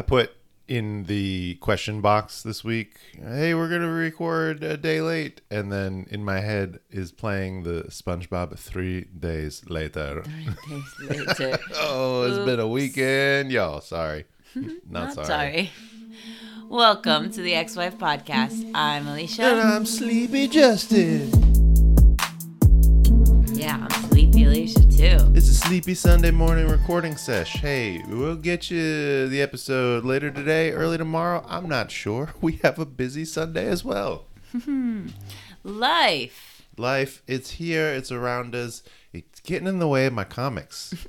I put in the question box this week, hey, we're going to record a day late. And then in my head is playing the SpongeBob three days later. Three days later. Oh, it's been a weekend. Y'all, sorry. Not, Not sorry. sorry. Welcome to the X Wife Podcast. I'm Alicia. And I'm Sleepy Justin. Alicia too. It's a sleepy Sunday morning recording sesh. Hey, we'll get you the episode later today, early tomorrow. I'm not sure. We have a busy Sunday as well. Life. Life, it's here, it's around us. It's getting in the way of my comics.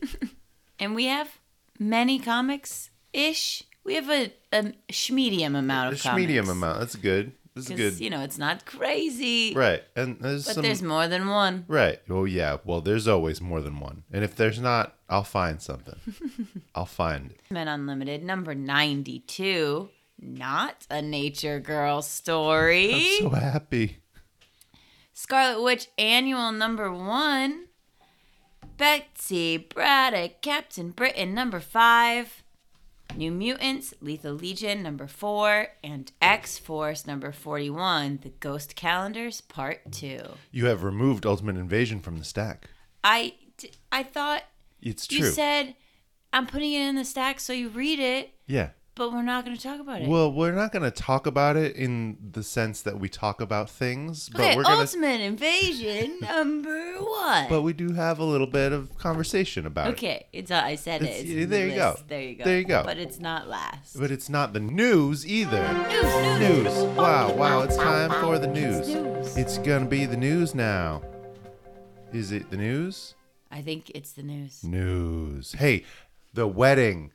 And we have many comics ish. We have a, a medium amount of A comics. medium amount. That's good. This is good. you know, it's not crazy. Right. And there's But some there's more than one. Right. Oh yeah. Well, there's always more than one. And if there's not, I'll find something. I'll find it. Men Unlimited, number 92. Not a nature girl story. I'm so happy. Scarlet Witch annual number one. Betsy Braddock, Captain Britain number five. New Mutants, Lethal Legion number four, and X Force number 41, The Ghost Calendars Part 2. You have removed Ultimate Invasion from the stack. I, I thought It's true. you said I'm putting it in the stack so you read it, yeah. But we're not going to talk about it. Well, we're not going to talk about it in the sense that we talk about things, but okay, we're going to Ultimate Invasion number one. but we do have a little bit of conversation about it. Okay, it's uh, I said It's- it. It's in the there you go. list. There you go. There you go. But it's not last. But it's not the news either. news, news, News. Wow, wow, it's time for the news. news. It's going to be the news now. Is it the news? I think it's the news. News. Hey, the wedding.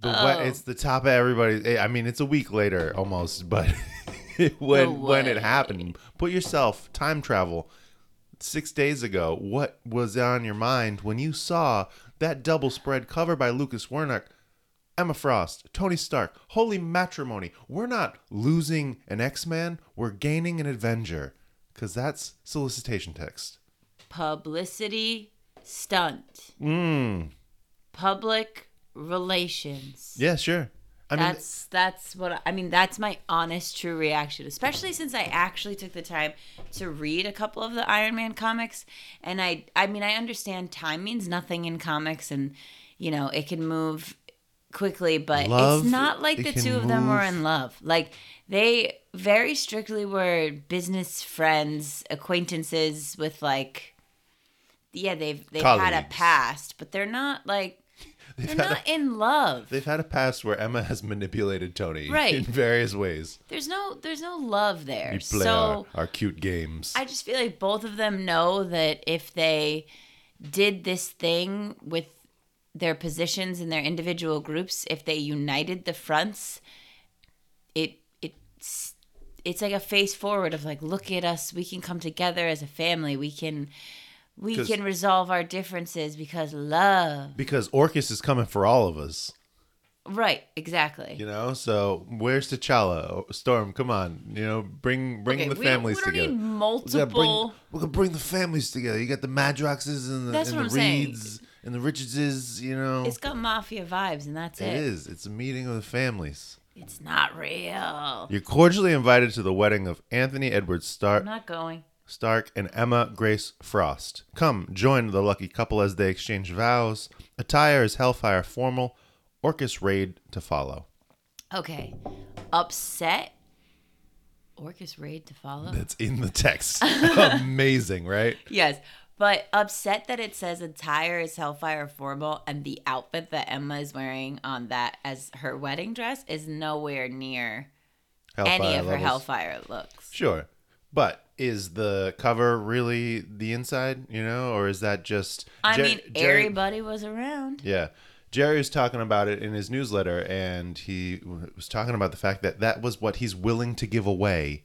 The Oh. it's the top of everybody. I mean, it's a week later almost, but when when it happened, put yourself time travel 6 days ago. What was on your mind when you saw that double spread cover by Lucas Werneck? Emma Frost, Tony Stark, holy matrimony. We're not losing an X-Man, we're gaining an Avenger. Cuz that's solicitation text. Publicity stunt. Mm. Public relations. Yeah, sure. I mean, that's that's what I, mean. That's my honest, true reaction. Especially since I actually took the time to read a couple of the Iron Man comics, and I I mean I understand time means nothing in comics, and you know it can move quickly, but Love, it's not like the two of them were in love. Like they very strictly were business friends, acquaintances with like. Yeah, they've they've had a past, but they're not like they're had a- not in love. They've had a past where Emma has manipulated Tony Right. in various ways. There's no there's no love there. We play so our, our cute games. I just feel like both of them know that if they did this thing with their positions in their individual groups, if they united the fronts, it it's it's like a face forward of like look at us, we can come together as a family. We can we can resolve our differences because love. because Orchis is coming for all of us, Right, exactly. you know. So where's T'Challa? Oh, Storm, come on, you know, bring bring Okay, the we families we don't together. need multiple. We're gonna bring the families together. You got the Madroxes and the, That's and the I'm saying. Reeds and the Richardses. You know, It's got mafia vibes and that's it it. is. It's a meeting of the families. It's not real. You're cordially invited to the wedding of Anthony Edward Stark. I'm not going. Stark and Emma Grace Frost. Come, join the lucky couple as they exchange vows. Attire is Hellfire formal. Orchis raid to follow. Okay. Upset. Orchis raid to follow. That's in the text. Amazing, right? yes. But upset that it says attire is Hellfire formal and the outfit that Emma is wearing on that as her wedding dress is nowhere near any of her. Hellfire looks. Sure. But is the cover really the inside, you know, or is that just I Jer- mean, Jerry- everybody was around. Yeah. Jerry was talking about it in his newsletter, and he was talking about the fact that that was what he's willing to give away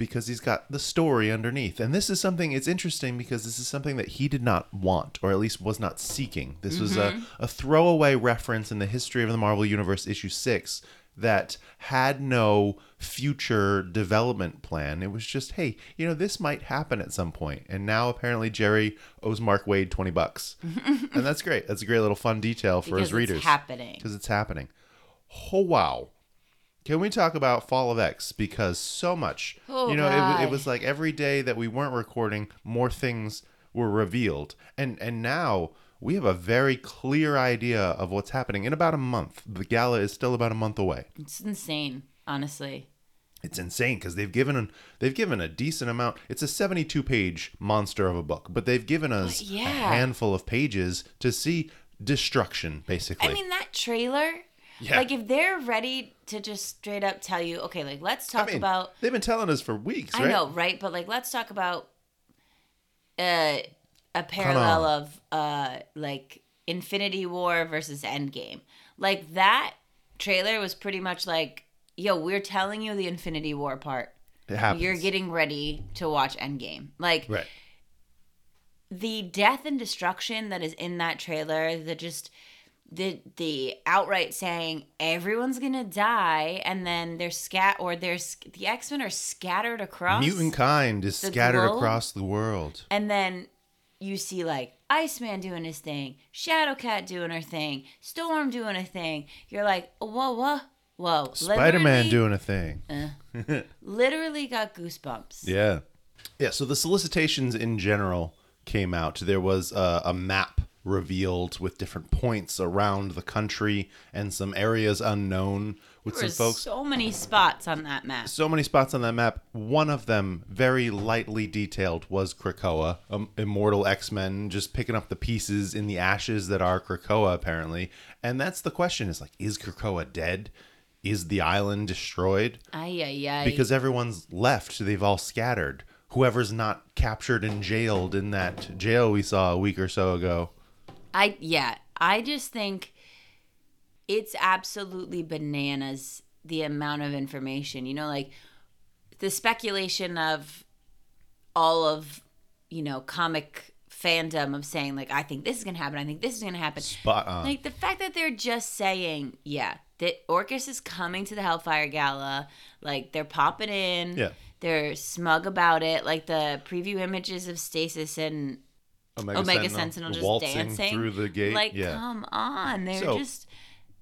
because he's got the story underneath. And this is something, it's interesting because this is something that he did not want, or at least was not seeking. This was a, mm-hmm. a throwaway reference in the history of the Marvel Universe, issue six, that had no future development plan. It was just, hey, you know, this might happen at some point. And now apparently Jerry owes Mark Waid 20 bucks. and that's great. That's a great little fun detail for Because his it's readers. happening. Because it's happening. Oh wow. Can we talk about Fall of X because so much, Oh, you know, it, it was like every day that we weren't recording, more things were revealed, and and now we have a very clear idea of what's happening in about a month. The gala is still about a month away. It's insane, honestly. It's insane because they've given an, they've given a decent amount. It's a seventy-two page monster of a book, but they've given us yeah. a handful of pages to see destruction, basically. I mean, that trailer. Yeah. Like, if they're ready to just straight up tell you, okay, like, let's talk I mean, about. they've been telling us for weeks, right? I know, right? But, like, let's talk about uh, a parallel of, uh, like, Infinity War versus Endgame. Like, that trailer was pretty much like, yo, we're telling you the Infinity War part. It happens. You're getting ready to watch Endgame. Like, right. the death and destruction that is in that trailer the just the the outright saying everyone's gonna die and then they're scat or there's the x-men are scattered across Mutant kind is scattered globe? across the world. and then you see like iceman doing his thing shadowcat doing her thing storm doing a thing you're like whoa whoa whoa Spider-Man Literally- doing a thing. literally got goosebumps Yeah. Yeah, so the solicitations in general came out. There was a, a map revealed with different points around the country and some areas unknown with There some folks. so many spots on that map So many spots on that map. One of them, very lightly detailed, was Krakoa, um, immortal X Men, just picking up the pieces in the ashes that are Krakoa, apparently. And that's the question: is like, is Krakoa dead? Is the island destroyed? ay ay ay because everyone's left they've all scattered whoever's not captured and jailed in that jail we saw a week or so ago I yeah, I just think it's absolutely bananas the amount of information. You know, like the speculation of all of, you know, comic fandom of saying like I think this is going to happen, I think this is going to happen. spot on Like the fact that they're just saying, yeah, that Orchis is coming to the Hellfire Gala, like they're popping in. Yeah. They're smug about it. Like the preview images of Stasis and omega, Omega Sentinel just waltzing dancing through the gate Like, yeah come on, they're So- just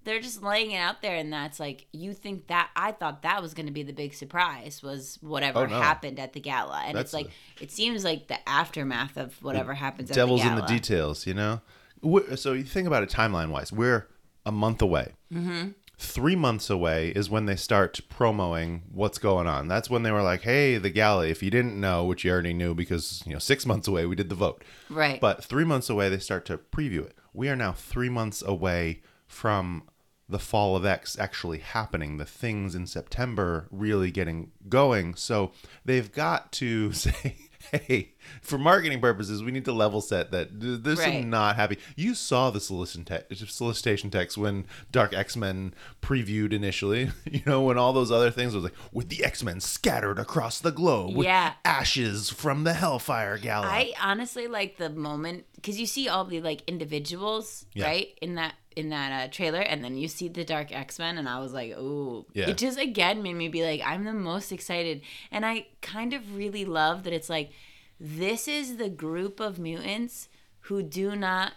they're just laying it out there, and that's like you think that I thought that was going to be the big surprise was whatever Oh, no. happened at the gala, and That's it's like it seems like the aftermath of whatever happens. devil's at the in the details you know We're- so you think about it timeline wise we're a month away mm-hmm. three months away is when they start promoing what's going on that's when they were like hey the gala if you didn't know which you already knew because you know six months away we did the vote right? But three months away, they start to preview it. We are now three months away from the fall of X actually happening, the things in September really getting going. So they've got to say, hey, for marketing purposes, we need to level set that this Right. some not happy. You saw the solicitation text when Dark X Men previewed initially, you know, when all those other things was like, with the X Men scattered across the globe, with Yeah. ashes from the Hellfire Gala. I honestly like the moment because you see all the like individuals Yeah. right in that in that uh, trailer, and then you see the Dark X Men, and I was like, ooh, Yeah. it just again made me be like, I'm the most excited, and I kind of really love that it's like this is the group of mutants who do not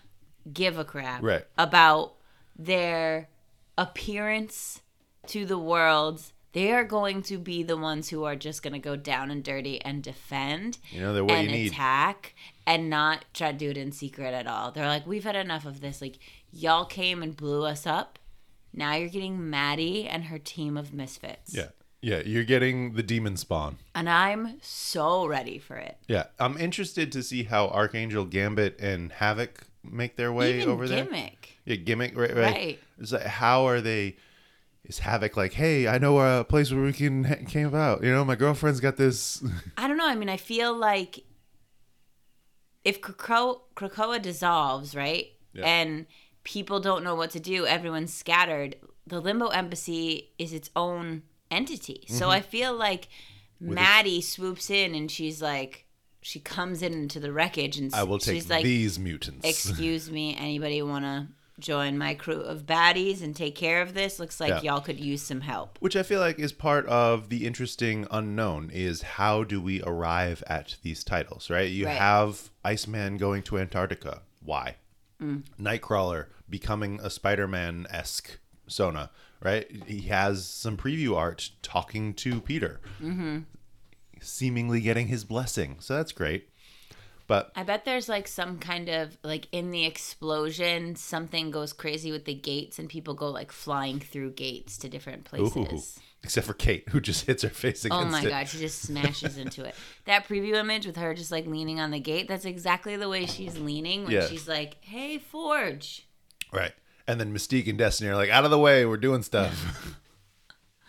give a crap Right. about their appearance to the world. They are going to be the ones who are just going to go down and dirty and defend You know, they're what and you need. attack and not try to do it in secret at all. They're like, we've had enough of this. Like, y'all came and blew us up. Now you're getting Maddie and her team of misfits. Yeah. Yeah, you're getting the demon spawn. And I'm so ready for it. Yeah, I'm interested to see how Archangel Gambit and Havoc make their way Even over there. gimmick. Yeah, gimmick, right? Right. Right. It's like, how are they? Is Havoc like, hey, I know a place where we can camp out. You know, my girlfriend's got this. I don't know. I mean, I feel like if Krakoa, Krakoa dissolves, right? Yeah. And people don't know what to do, everyone's scattered. The Limbo Embassy is its own entity. So Mm-hmm. I feel like Maddie swoops in and she's like, she comes in into the wreckage and I will take she's like, these mutants. excuse me, anybody want to join my crew of baddies and take care of this? Looks like Yeah. y'all could use some help. Which I feel like is part of the interesting unknown is how do we arrive at these titles, right? You Right. have Iceman going to Antarctica. Why? Mm. Nightcrawler becoming a Spider-Man esque Sona, right? He has some preview art talking to Peter, mm-hmm. seemingly getting his blessing. So that's great. But I bet there's like some kind of like in the explosion, something goes crazy with the gates and people go like flying through gates to different places. ooh, except for Kate, who just hits her face oh against it. Oh my it. god, she just smashes into it. That preview image with her just like leaning on the gate, that's exactly the way she's leaning when Yeah. she's like, "Hey, Forge." Right. And then Mystique and Destiny are like, out of the way, we're doing stuff.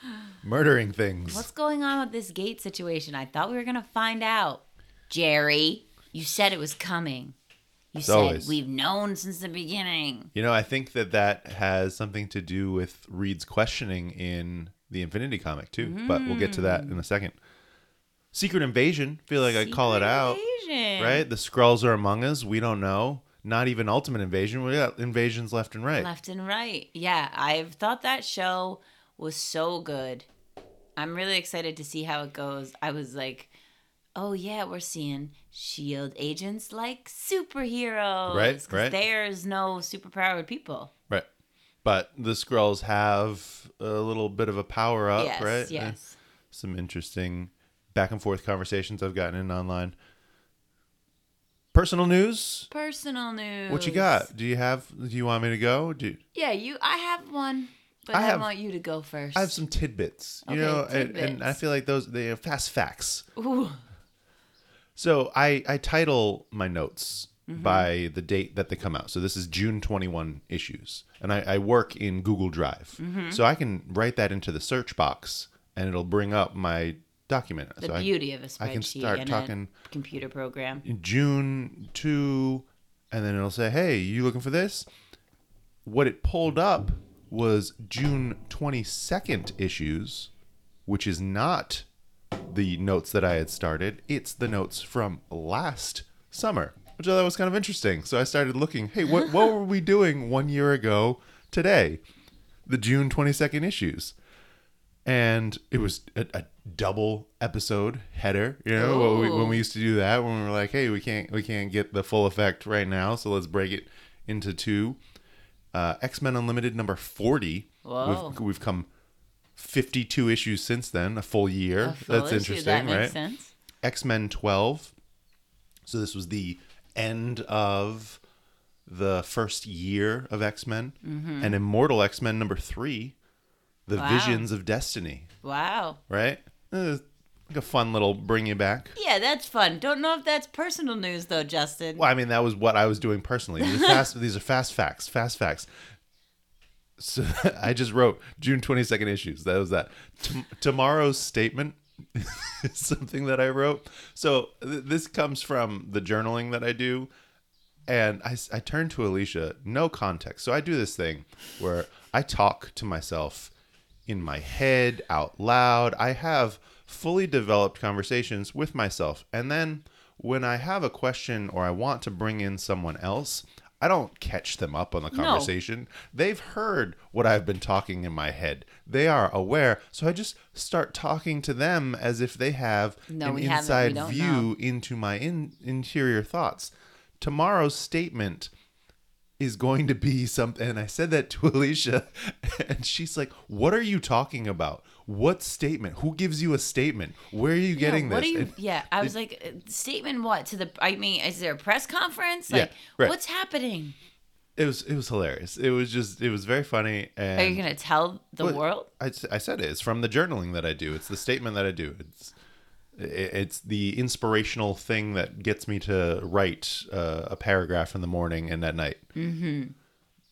Murdering things. What's going on with this gate situation? I thought we were going to find out. Jerry, you said it was coming. You said always. we've known since the beginning. You know, I think that that has something to do with Reed's questioning in the Infinity comic too, but we'll get to that in a mm. second. Secret Invasion, feel like I call it out, Invasion. right? The Skrulls are among us. We don't know. Not even Ultimate Invasion. We got invasions left and right. Left and right. Yeah, I've thought that show was so good. I'm really excited to see how it goes. I was like, oh yeah, we're seeing shield agents like superheroes. Right, right. There's no superpowered people. But the Skrulls have a little bit of a power up, yes, right? yes. some interesting back and forth conversations I've gotten in online. Personal news. Personal news. What you got? Do you have? Do you want me to go? Do Yeah, you. I have one, but I I, have- want you to go first. I have some tidbits. You Okay, know, and, and I feel like those they are fast facts. Ooh. So I I title my notes Mm-hmm. by the date that they come out. So this is June 21 issues, and I, I work in Google Drive, Mm-hmm. so I can write that into the search box, and it'll bring up my document. The so I- beauty of a I can start talking- computer program. June 2, and then it'll say, hey, you looking for this? What it pulled up was June 22nd issues, which is not the notes that I had started. It's the notes from last summer, which I thought was kind of interesting. So I started looking, hey, what, what were we doing one year ago today? The June 22nd issues and it was a, a double episode header. You know, when we, when we used to do that, when we were like, "Hey, we can't we can't get the full effect right now, so let's break it into two. Uh, X Men Unlimited number forty. Whoa. We've, we've come fifty two issues since then, a full year. A full That's issue, interesting, That makes right? sense. X Men 12. So this was the end of the first year of X Men. And Immortal X Men number three, The Wow. Visions of Destiny, Wow. right? Uh, like a fun little bring you back. Yeah, that's fun. Don't know if that's personal news though, Justin. Well, I mean, that was what I was doing personally. These are fast, these are fast facts, fast facts. So I just wrote June 22nd issues. That was that. T- tomorrow's statement something that I wrote. So th- this comes from the journaling that I do. And I, I turned to Alicia, no context. So I do this thing where I talk to myself in my head out loud. I have fully developed conversations with myself. And then when I have a question or I want to bring in someone else, I don't catch them up on the conversation. They've heard what I've been talking in my head. They are aware. So I just start talking to them as if they have No, an we haven't. We inside view know. into my in, interior thoughts. Tomorrow's statement is going to be something and I said that to Alicia and she's like, "What are you talking about? What statement? Who gives you a statement? Where are you getting yeah, what this?" Are you, And- yeah, I was like, uh, statement what to the? I mean, is there a press conference? Yeah, Like, right. what's happening? It was it was hilarious. It was just it was very funny and Are you gonna tell the Well, world? I said it. It's from the journaling that I do. It's the statement that I do. It's it's the inspirational thing that gets me to write uh, a paragraph in the morning and at night. Mm-hmm.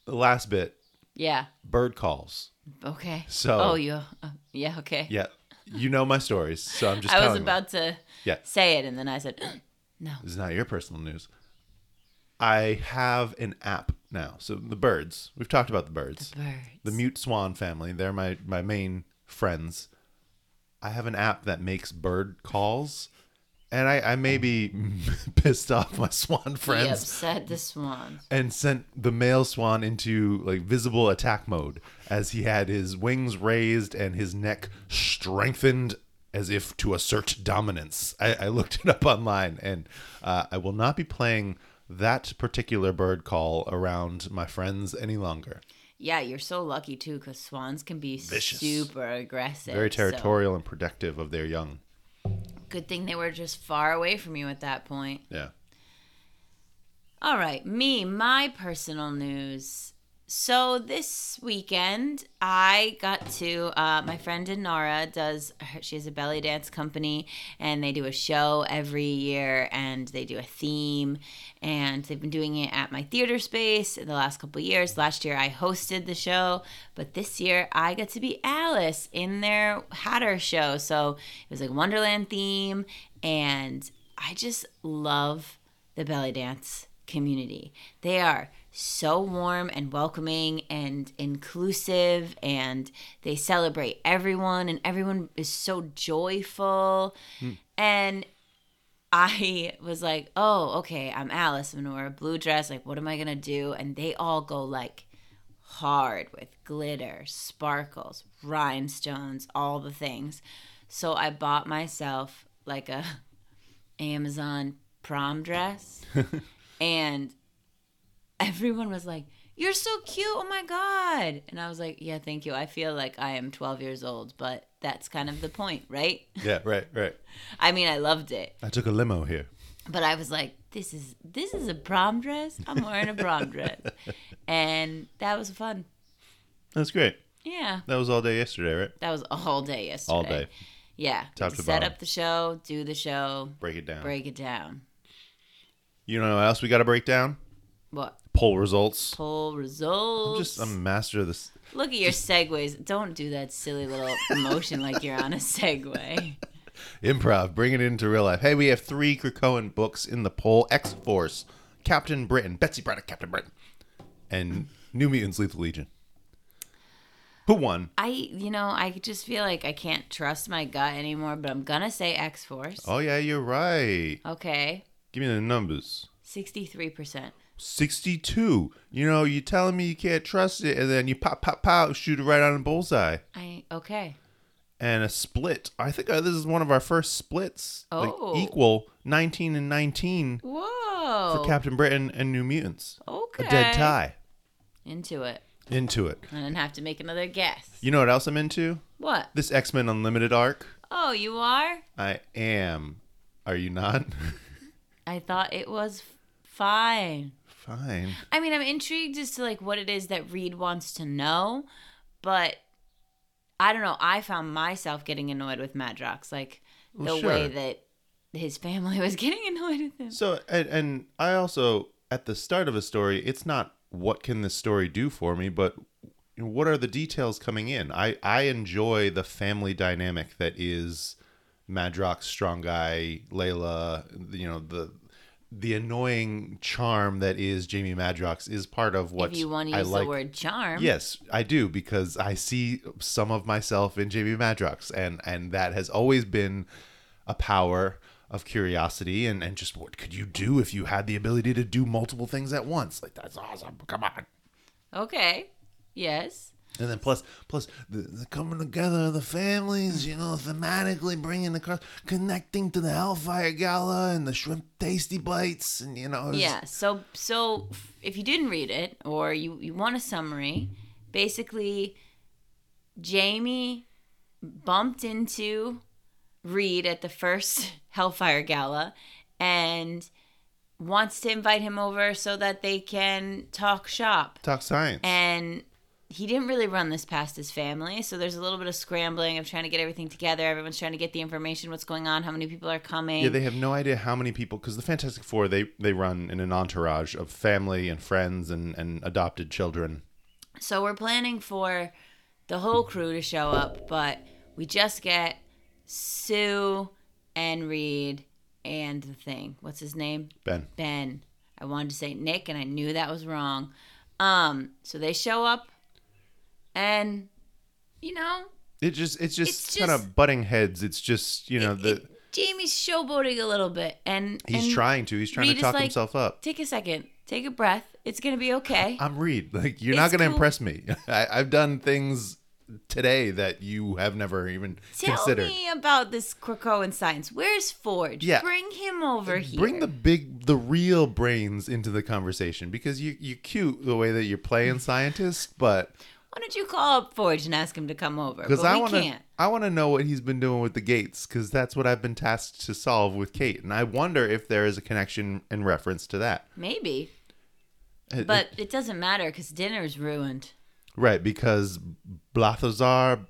The last bit, Yeah. bird calls. Okay. So- Oh, you. Uh, yeah. Okay. Yeah, you know my stories, so I'm just. I was telling them. about to Yeah. say it, and then I said, "No." This is not your personal news. I have an app now. So the birds. We've talked about the birds. Birds. the mute swan family they're my my main friends i have an app that makes bird calls and i i may be pissed off my swan He friends upset the swans. and sent the male swan into like visible attack mode as he had his wings raised and his neck strengthened as if to assert dominance i, I looked it up online and uh, i will not be playing that particular bird call around my friends any longer Yeah, you're so lucky too, because swans can be Vicious. super aggressive. Very so territorial and protective of their young. good thing they were just far away from you at that point. Yeah. All right, me, my personal news. So this weekend, I got to. Uh, my friend Inara does. She has a belly dance company, and they do a show every year, and they do a theme, and they've been doing it at my theater space in the last couple of years. Last year, I hosted the show, but this year, I got to be Alice in their Hatter show. So it was like Wonderland theme, and I just love the belly dance community. They are so warm and welcoming and inclusive and they celebrate everyone and everyone is so joyful. Hmm. And I was like, "Oh, okay, I'm Alice. I'm gonna wear a blue dress. Like, what am I gonna do?" And they all go like hard with glitter, sparkles, rhinestones, all the things. So I bought myself like a Amazon prom dress, and everyone was like, "You're so cute! Oh my god!" And I was like, "Yeah, thank you. I feel like I am 12 years old, but that's kind of the point, right?" Yeah, right, right. I mean, I loved it, I took a limo here. but I was like, "This is this is a prom dress. I'm wearing a prom dress," and that was fun. That's great. Yeah, That was all day yesterday, right? that was all day yesterday. All day. Yeah, Top to set bottom. up the show, do the show, Break it down. break it down. You know what else we got to break down? What Poll results. pull results? I'm just I'm a master of this. Look at your segues. Don't do that silly little motion like you're on a segue. Improv, bring it into real life. Hey, we have three Krakoan books in the poll: X Force, Captain Britain, Betsy Braddock, Captain Britain, and New Mutants: Lethal Legion. Who won? I, you know, I just feel like I can't trust my gut anymore, but I'm gonna say X Force. Oh yeah, you're right. Okay, Give me the numbers. sixty-three percent. 62. You know, you're telling me you can't trust it, and then you pop, pop, pop, shoot it right on a bullseye. I okay. And a split. I think uh, this is one of our first splits. Oh. Like equal 19 and 19 Whoa. for Captain Britain and New Mutants. Okay. A dead tie. Into it. Into it. I didn't have to make another guess. You know what else I'm into? What? This X Men Unlimited arc. Oh, you are? I am. Are you not? I thought it was fine. Fine. I mean, I'm intrigued as to like what it is that Reed wants to know, but I don't know. I found myself getting annoyed with Madrox, like Well, the sure. way that his family was getting annoyed with him. So, and, and I also, at the start of a story, it's not what can this story do for me, but what are the details coming in? I, I enjoy the family dynamic that is Madrox, Strong Guy, Layla, you know, the the annoying charm that is Jamie Madrox is part of what if you want to use like. the word charm, Yes, I do because I see some of myself in Jamie Madrox, and and that has always been a power of curiosity and and just what could you do if you had the ability to do multiple things at once? Like that's awesome. Come on. Okay. Yes. And then plus plus the, the coming together of the families, you know, thematically bringing across, connecting to the Hellfire Gala and the shrimp tasty bites, and you know, it's- Yeah. So so if you didn't read it or you you want a summary, basically Jamie bumped into Reed at the first Hellfire Gala and wants to invite him over so that they can talk shop. talk science. And he didn't really run this past his family, so there's a little bit of scrambling of trying to get everything together. Everyone's trying to get the information, what's going on, how many people are coming. Yeah, they have no idea how many people because the Fantastic Four they they run in an entourage of family and friends and and adopted children. So we're planning for the whole crew to show up, but we just get Sue and Reed and the thing. What's his name? Ben, Ben. I wanted to say Nick and I knew that was wrong. Um, so they show up and you know, it just it's just It's kind just- of butting heads. It's just you know the it- Jamie's showboating a little bit and he's and trying to he's trying Reed to talk like- himself up. Take a second. Take a breath. It's going to be okay. I'm Reed. Like you're not gonna cool. impress me. I, I've done things today that you have never even Tell considered. me about this Krakoan science. Where's Forge? Yeah. Bring him over here. Bring the big, the real brains into the conversation because you you cute the way that you're playing scientist, but Why don't you call up Forge and ask him to come over? because I want to. I want to know what he's been doing with the gates because that's what I've been tasked to solve with Kate, and I wonder if there is a connection in reference to that. Maybe. It- But it doesn't matter because dinner's ruined. Right, because Blathazar,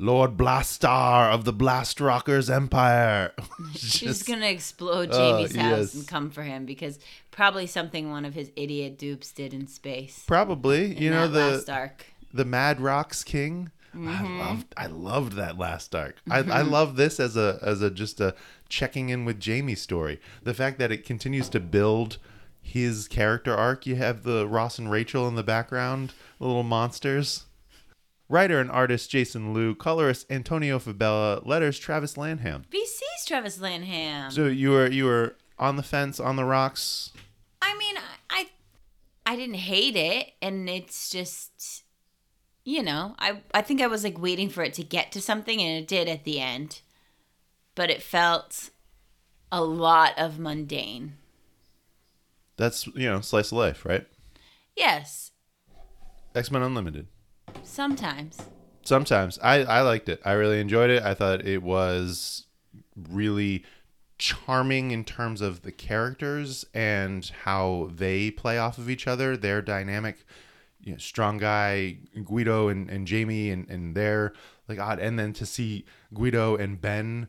Lord Blastaar of the Blast Rockers Empire. She's Just- gonna explode Oh, Jamie's house yes. and come for him because probably something one of his idiot dupes did in space. Probably, in you know the last arc. the Mad Rocks King. Mm-hmm. I loved I loved that last arc. I, I love this as a as a just a checking in with Jamie story. The fact that it continues to build his character arc. You have the Ross and Rachel in the background, the little monsters. Writer and artist Jason Loo, colorist Antonio Fabela, letters Travis Lanham. VC's Travis Lanham. So you were you were on the fence, on the rocks. I mean, I, I, I didn't hate it, and it's just, you know, I, I think I was like waiting for it to get to something, and it did at the end, but it felt a lot of mundane. That's you know slice of life, right? Yes, X Men Unlimited. Sometimes. Sometimes I I liked it. I really enjoyed it. I thought it was really charming in terms of the characters and how they play off of each other. Their dynamic, you know, strong guy Guido and, and Jamie and and their like odd, and then to see Guido and Ben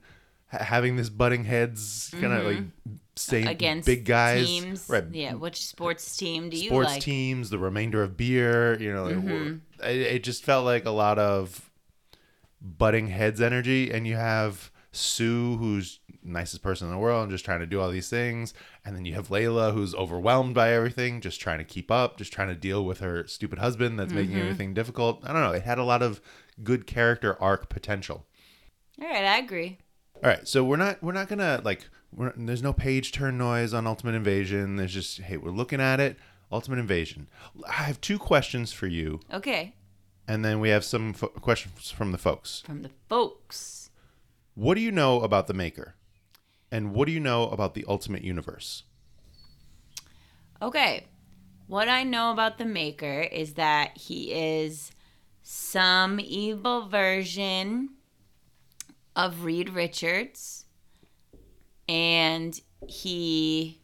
having this butting heads kind of like same Mm-hmm. Against big guys, teams. right? Yeah, which sports team do you like? sports like? teams, the remainder of beer. You know, Mm-hmm. it, it just felt like a lot of butting heads energy. And you have Sue, who's nicest person in the world, and just trying to do all these things. And then you have Layla, who's overwhelmed by everything, just trying to keep up, just trying to deal with her stupid husband that's making Mm-hmm. everything difficult. I don't know. It had a lot of good character arc potential. All right, I agree. All right, so we're not we're not gonna like we're, there's no page turn noise on Ultimate Invasion. There's just hey, we're looking at it. Ultimate Invasion. I have two questions for you, Okay, and then we have some fo- questions from the folks. from the folks. What do you know about the Maker, and what do you know about the Ultimate Universe? Okay. What I know about the Maker is that he is some evil version of Reed Richards. And he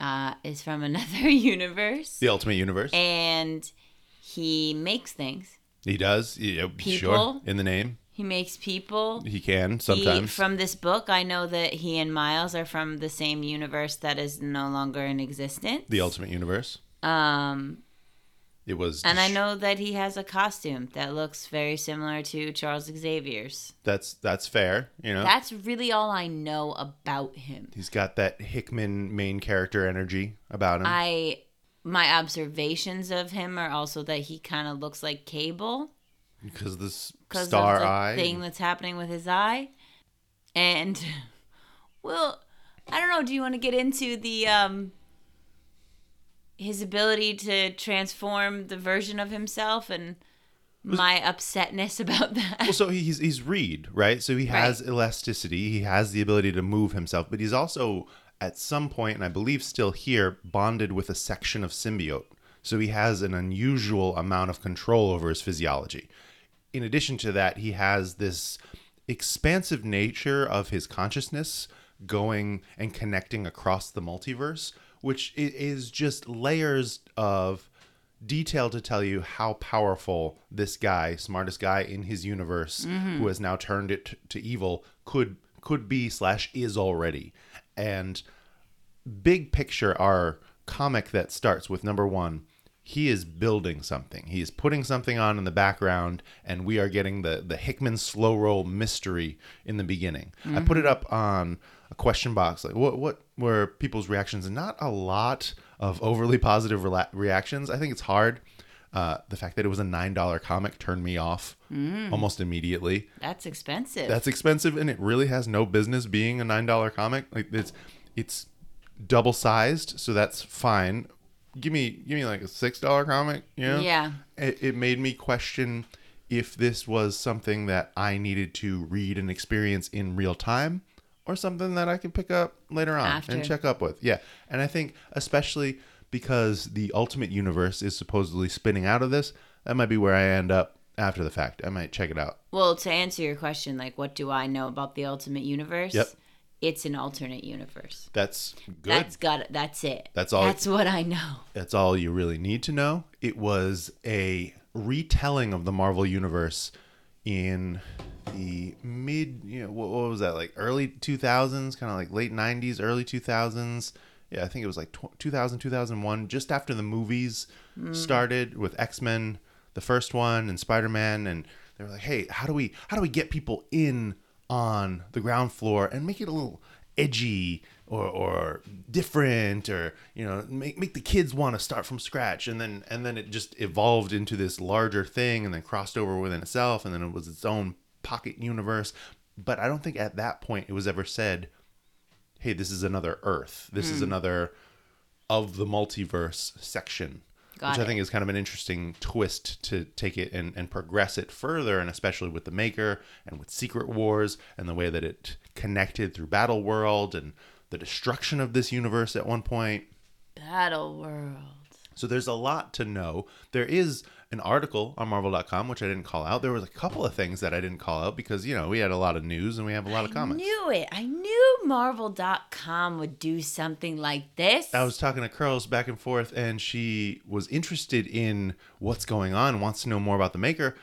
uh, is from another universe. The Ultimate Universe. And he makes things. he does. Yeah, sure. People? In the name, He makes people. he can He- sometimes. from this book, I know that he and Miles are from the same universe that is no longer in existence. the Ultimate Universe. Um, It was. and I know that he has a costume that looks very similar to Charles Xavier's. that's that's fair. You know, That's really all I know about him. he's got that Hickman main character energy about him. I my observations of him are also that he kind of looks like Cable because this because star of the eye thing that's happening with his eye. And well, I don't know. Do you want to get into the um his ability to transform the version of himself and my upsetness about that? well, so he's he's Reed, right? So he has elasticity. He has the ability to move himself, but he's also at some point, and I believe still here, bonded with a section of symbiote. So he has an unusual amount of control over his physiology. In addition to that, he has this expansive nature of his consciousness going and connecting across the multiverse, which is just layers of detail to tell you how powerful this guy, smartest guy in his universe, who mm-hmm. has now turned it to evil, could could be slash is already. And big picture, our comic that starts with number one, he is building something. He is putting something on in the background, and we are getting the the Hickman slow roll mystery in the beginning. I put it mm-hmm. up on a question box, like what what were people's reactions? And not a lot of overly positive rela- reactions. I think it's hard. Uh, the fact that it was a nine dollar comic turned me off almost immediately. That's expensive. That's expensive, and it really has no business being a nine dollar comic. Like it's it's double sized, so that's fine. give me give me like a six dollar comic, you know? Yeah. It, it made me question if this was something that I needed to read and experience in real time or something that I can pick up later on After. and check up with. Yeah. And I think especially because the ultimate universe is supposedly spinning out of this, that might be where I end up after the fact. I might check it out. Well, to answer your question, like, what do I know about the Ultimate Universe? Yep. It's an alternate universe. That's good. That's got it. That's it. That's all- That's what I know. That's all you really need to know. It was a retelling of the Marvel universe in the mid, you know, what, what was that like early 2000s, kind of like late 90s, early 2000s. Yeah, I think it was like tw 2000, 2001, just after the movies hmm. started with X-Men, the first one and Spider-Man and they were like, "Hey, how do we how do we get people in on the ground floor and make it a little edgy or, or different or you know make, make the kids want to start from scratch and then and then it just evolved into this larger thing and then crossed over within itself and then it was its own pocket universe but i don't think at that point it was ever said hey this is another earth this Hmm. is another of the multiverse section Got which i think is kind of an interesting twist to take it and, and progress it further and especially with the maker and with secret wars and the way that it connected through battle world and the destruction of this universe at one point Battle World. so there's a lot to know there is an article on marvel.com which i didn't call out there was a couple of things that i didn't call out because you know we had a lot of news and we have a lot of comments I Knew it. I knew Marvel.com would do something like this. I was talking to Curls back and forth, and she was interested in what's going on, wants to know more about the maker.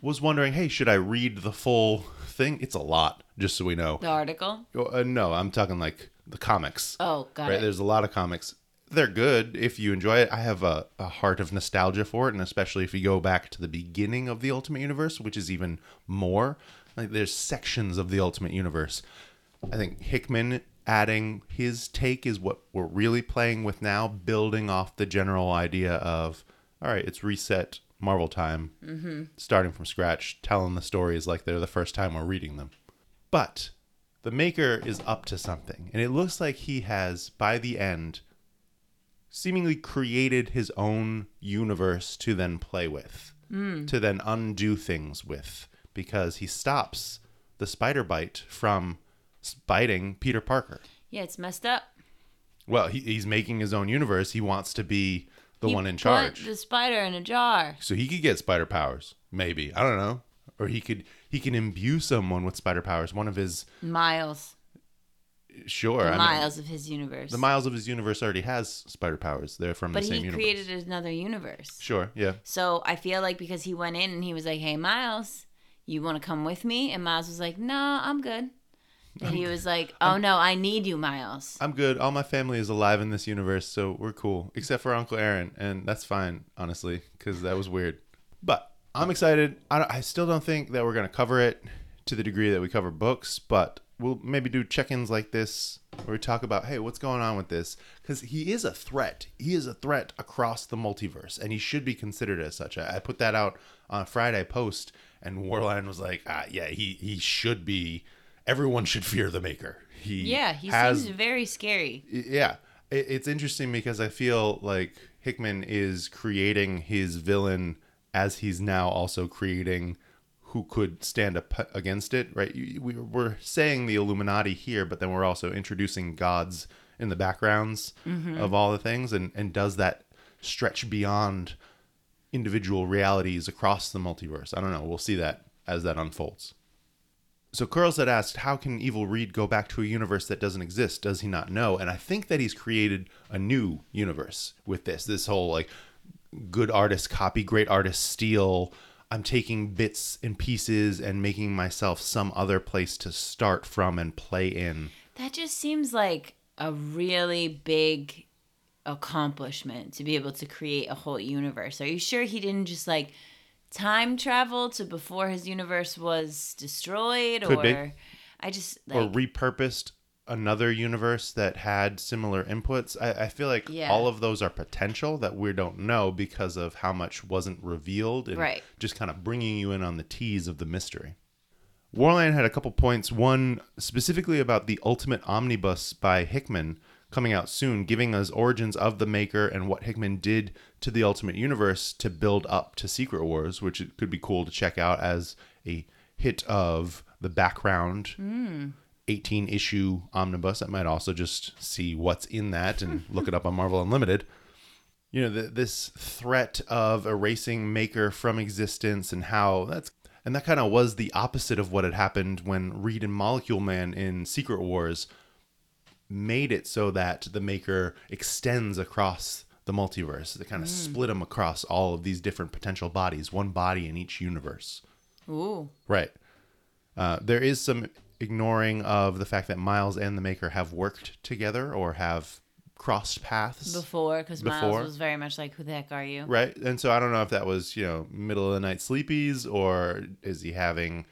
Was wondering, hey, should I read the full thing? It's a lot, just so we know. the article. Uh, no, I'm talking like the comics. Oh, got right? it. There's a lot of comics. They're good if you enjoy it. I have a, a heart of nostalgia for it, and especially if you go back to the beginning of the Ultimate Universe, which is even more. Like there's sections of the Ultimate Universe. I think Hickman adding his take is what we're really playing with now, building off the general idea of all right, it's reset Marvel time, mm-hmm. starting from scratch, telling the stories like they're the first time we're reading them. But the maker is up to something, and it looks like he has, by the end, seemingly created his own universe to then play with, hmm. to then undo things with, because he stops the spider bite from biting Peter Parker. Yeah, it's messed up. Well, he, he's making his own universe. He wants to be the He one in put charge. The spider in a jar. So he could get spider powers, maybe. I don't know. Or he could he can imbue someone with spider powers. One of his Miles. Sure, The I mean, miles of his universe. the miles of his universe already has spider powers. They're from but the same universe. But he created another universe. Sure, yeah. So I feel like because he went in and he was like, "Hey, Miles, you want to come with me?" And Miles was like, "No, I'm good." And he was like, "Oh no, I need you, Miles." I'm good. All my family is alive in this universe, so we're cool, except for Uncle Aaron, and that's fine, honestly, because that was weird. But I'm excited. I, don't- I still don't think that we're gonna cover it to the degree that we cover books, but we'll maybe do check-ins like this where we talk about, hey, what's going on with this? Because he is a threat. He is a threat across the multiverse, and he should be considered as such. I, I put that out on a Friday post, and Warline was like, ah, yeah, he he should be. Everyone should fear the Maker. He Yeah, he has seems very scary. yeah it, it's interesting because i feel like hickman is creating his villain as he's now also creating who could stand up against it right we, we're saying the illuminati here but then we're also introducing gods in the backgrounds mm-hmm. of all the things and and does that stretch beyond individual realities across the multiverse i don't know we'll see that as that unfolds so Curls had asked, how can Evil Reed go back to a universe that doesn't exist? Does he not know? And I think that he's created a new universe with this. This whole like good artist copy, great artist steal. I'm taking bits and pieces and making myself some other place to start from and play in. That just seems like a really big accomplishment to be able to create a whole universe. Are you sure he didn't just like time travel to before his universe was destroyed Could or be. I just or repurposed another universe that had similar inputs. I, I feel like Yeah. all of those are potential that we don't know because of how much wasn't revealed and Right. just kind of bringing you in on the tease of the mystery. Warline had a couple points. One specifically about the Ultimate Omnibus by Hickman coming out soon, giving us origins of the Maker and what Hickman did to the Ultimate Universe to build up to Secret Wars, which it could be cool to check out as a hit of the background hmm. 18 issue omnibus. I might also just see what's in that and look it up on Marvel Unlimited. You know, the, this threat of erasing Maker from existence and how that's and that kind of was the opposite of what had happened when Reed and Molecule Man in Secret Wars made it so that the Maker extends across the multiverse. They kind of split them across all of these different potential bodies, one body in each universe. Ooh. Right. Uh, there is some ignoring of the fact that Miles and the Maker have worked together or have crossed paths. Before, because Miles was very much like, "Who the heck are you?" Right. And so I don't know if that was, you know, middle of the night sleepies or is he having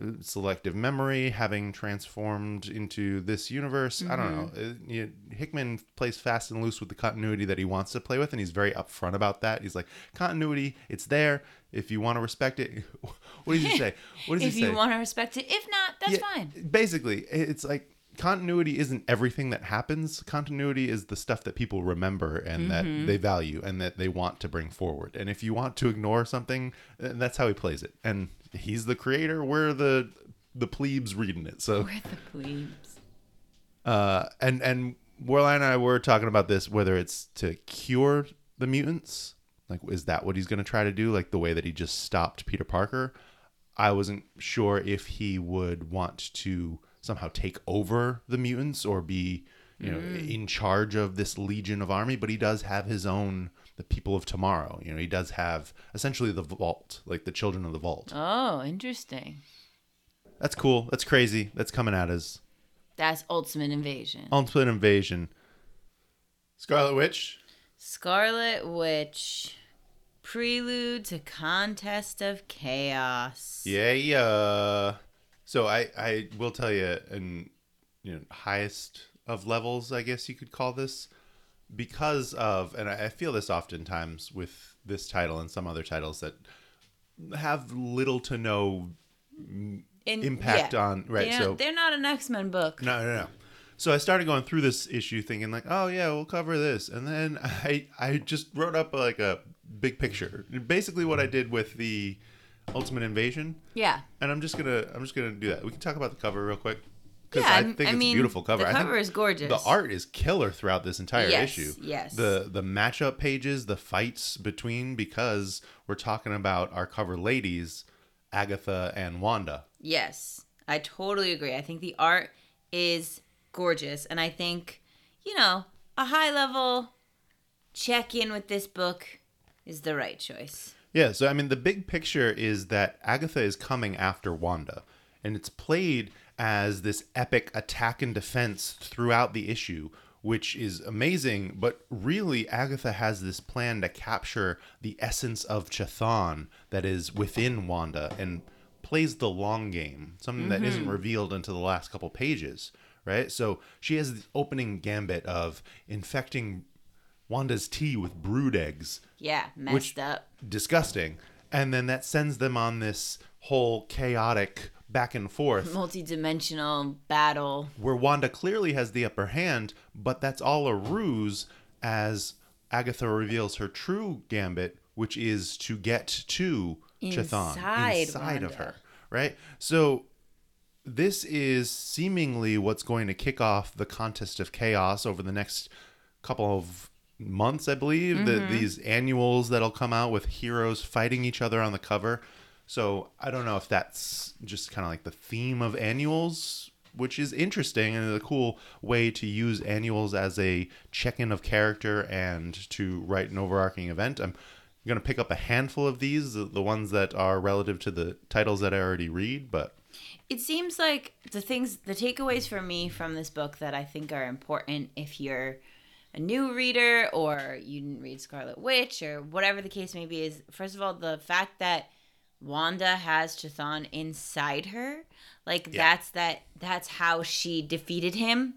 uh, selective memory, having transformed into this universe? I don't know. Uh, you Hickman plays fast and loose with the continuity that he wants to play with, and he's very upfront about that. He's like, continuity, it's there. If you want to respect it, what does he say? What does If he say? If you want to respect it, if not, that's Yeah, fine. Basically, it's like continuity isn't everything that happens. Continuity is the stuff that people remember and that they value and that they want to bring forward. And if you want to ignore something, uh, that's how he plays it. And he's the creator. We're the the plebes reading it. So We're the plebes. uh, and and Warline and I were talking about this whether it's to cure the mutants, like is that what he's going to try to do, like the way that he just stopped Peter Parker. I wasn't sure if he would want to somehow take over the mutants or be, you know, mm. in charge of this legion of army, but he does have his own the people of tomorrow. You know, he does have essentially the vault, like the children of the vault. Oh, interesting. That's cool. That's crazy. That's coming at us. That's Ultimate Invasion. Ultimate Invasion. Scarlet Witch. Scarlet Witch. Prelude to Contest of Chaos. Yeah, yeah. So I I will tell you, in you know highest of levels, I guess you could call this, because of, and I feel this oftentimes with this title and some other titles that have little to no In- impact yeah. on right. So they're not an X Men book. no, no, no. So I started going through this issue thinking like, oh yeah, we'll cover this, and then I I just wrote up like a big picture, basically what I did with the Ultimate Invasion, Yeah. and I'm just gonna I'm just gonna do that. We can talk about the cover real quick because Yeah, I think I it's mean, a beautiful cover. the cover is gorgeous. The art is killer throughout this entire Yes, issue. yes. The the matchup pages, the fights between because we're talking about our cover ladies, Agatha and Wanda. Yes, I totally agree. I think the art is gorgeous, and I think you know a high level check in with this book is the right choice. Yeah, so I mean, the big picture is that Agatha is coming after Wanda, and it's played as this epic attack and defense throughout the issue, which is amazing. But really, Agatha has this plan to capture the essence of Chthon that is within Wanda and plays the long game, something that isn't mm-hmm. revealed until the last couple pages, right? So she has the opening gambit of infecting Wanda's tea with brood eggs Yeah, messed Which- up. disgusting. And then that sends them on this whole chaotic back and forth Multi-dimensional battle. where Wanda clearly has the upper hand, but that's all a ruse as Agatha reveals her true gambit, which is to get to Chthon Inside inside of her, right? So this is seemingly what's going to kick off the contest of chaos over the next couple of months, I believe. The, mm-hmm. these annuals that'll come out with heroes fighting each other on the cover. So I don't know if that's just kind of like the theme of annuals, which is interesting and a cool way to use annuals as a check-in of character and to write an overarching event. I'm going to pick up a handful of these, the, the ones that are relative to the titles that I already read, but It seems like the things, the takeaways for me from this book that I think are important if you're a new reader or you didn't read Scarlet Witch or whatever the case may be is first of all, the fact that Wanda has Chthon inside her. Like Yeah. that's that that's how she defeated him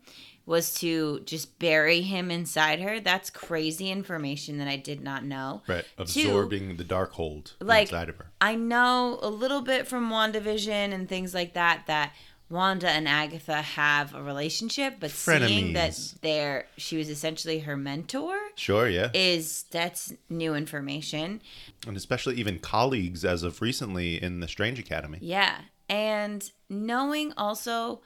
was to just bury him inside her. That's crazy information that I did not know. right, Two, absorbing the dark hold like inside of her. I know a little bit from WandaVision and things like that that Wanda and Agatha have a relationship, but seeing that Frenemies. they're she was essentially her mentor Sure, yeah. is that's new information. and especially even colleagues as of recently in the Strange Academy. Yeah. And knowing also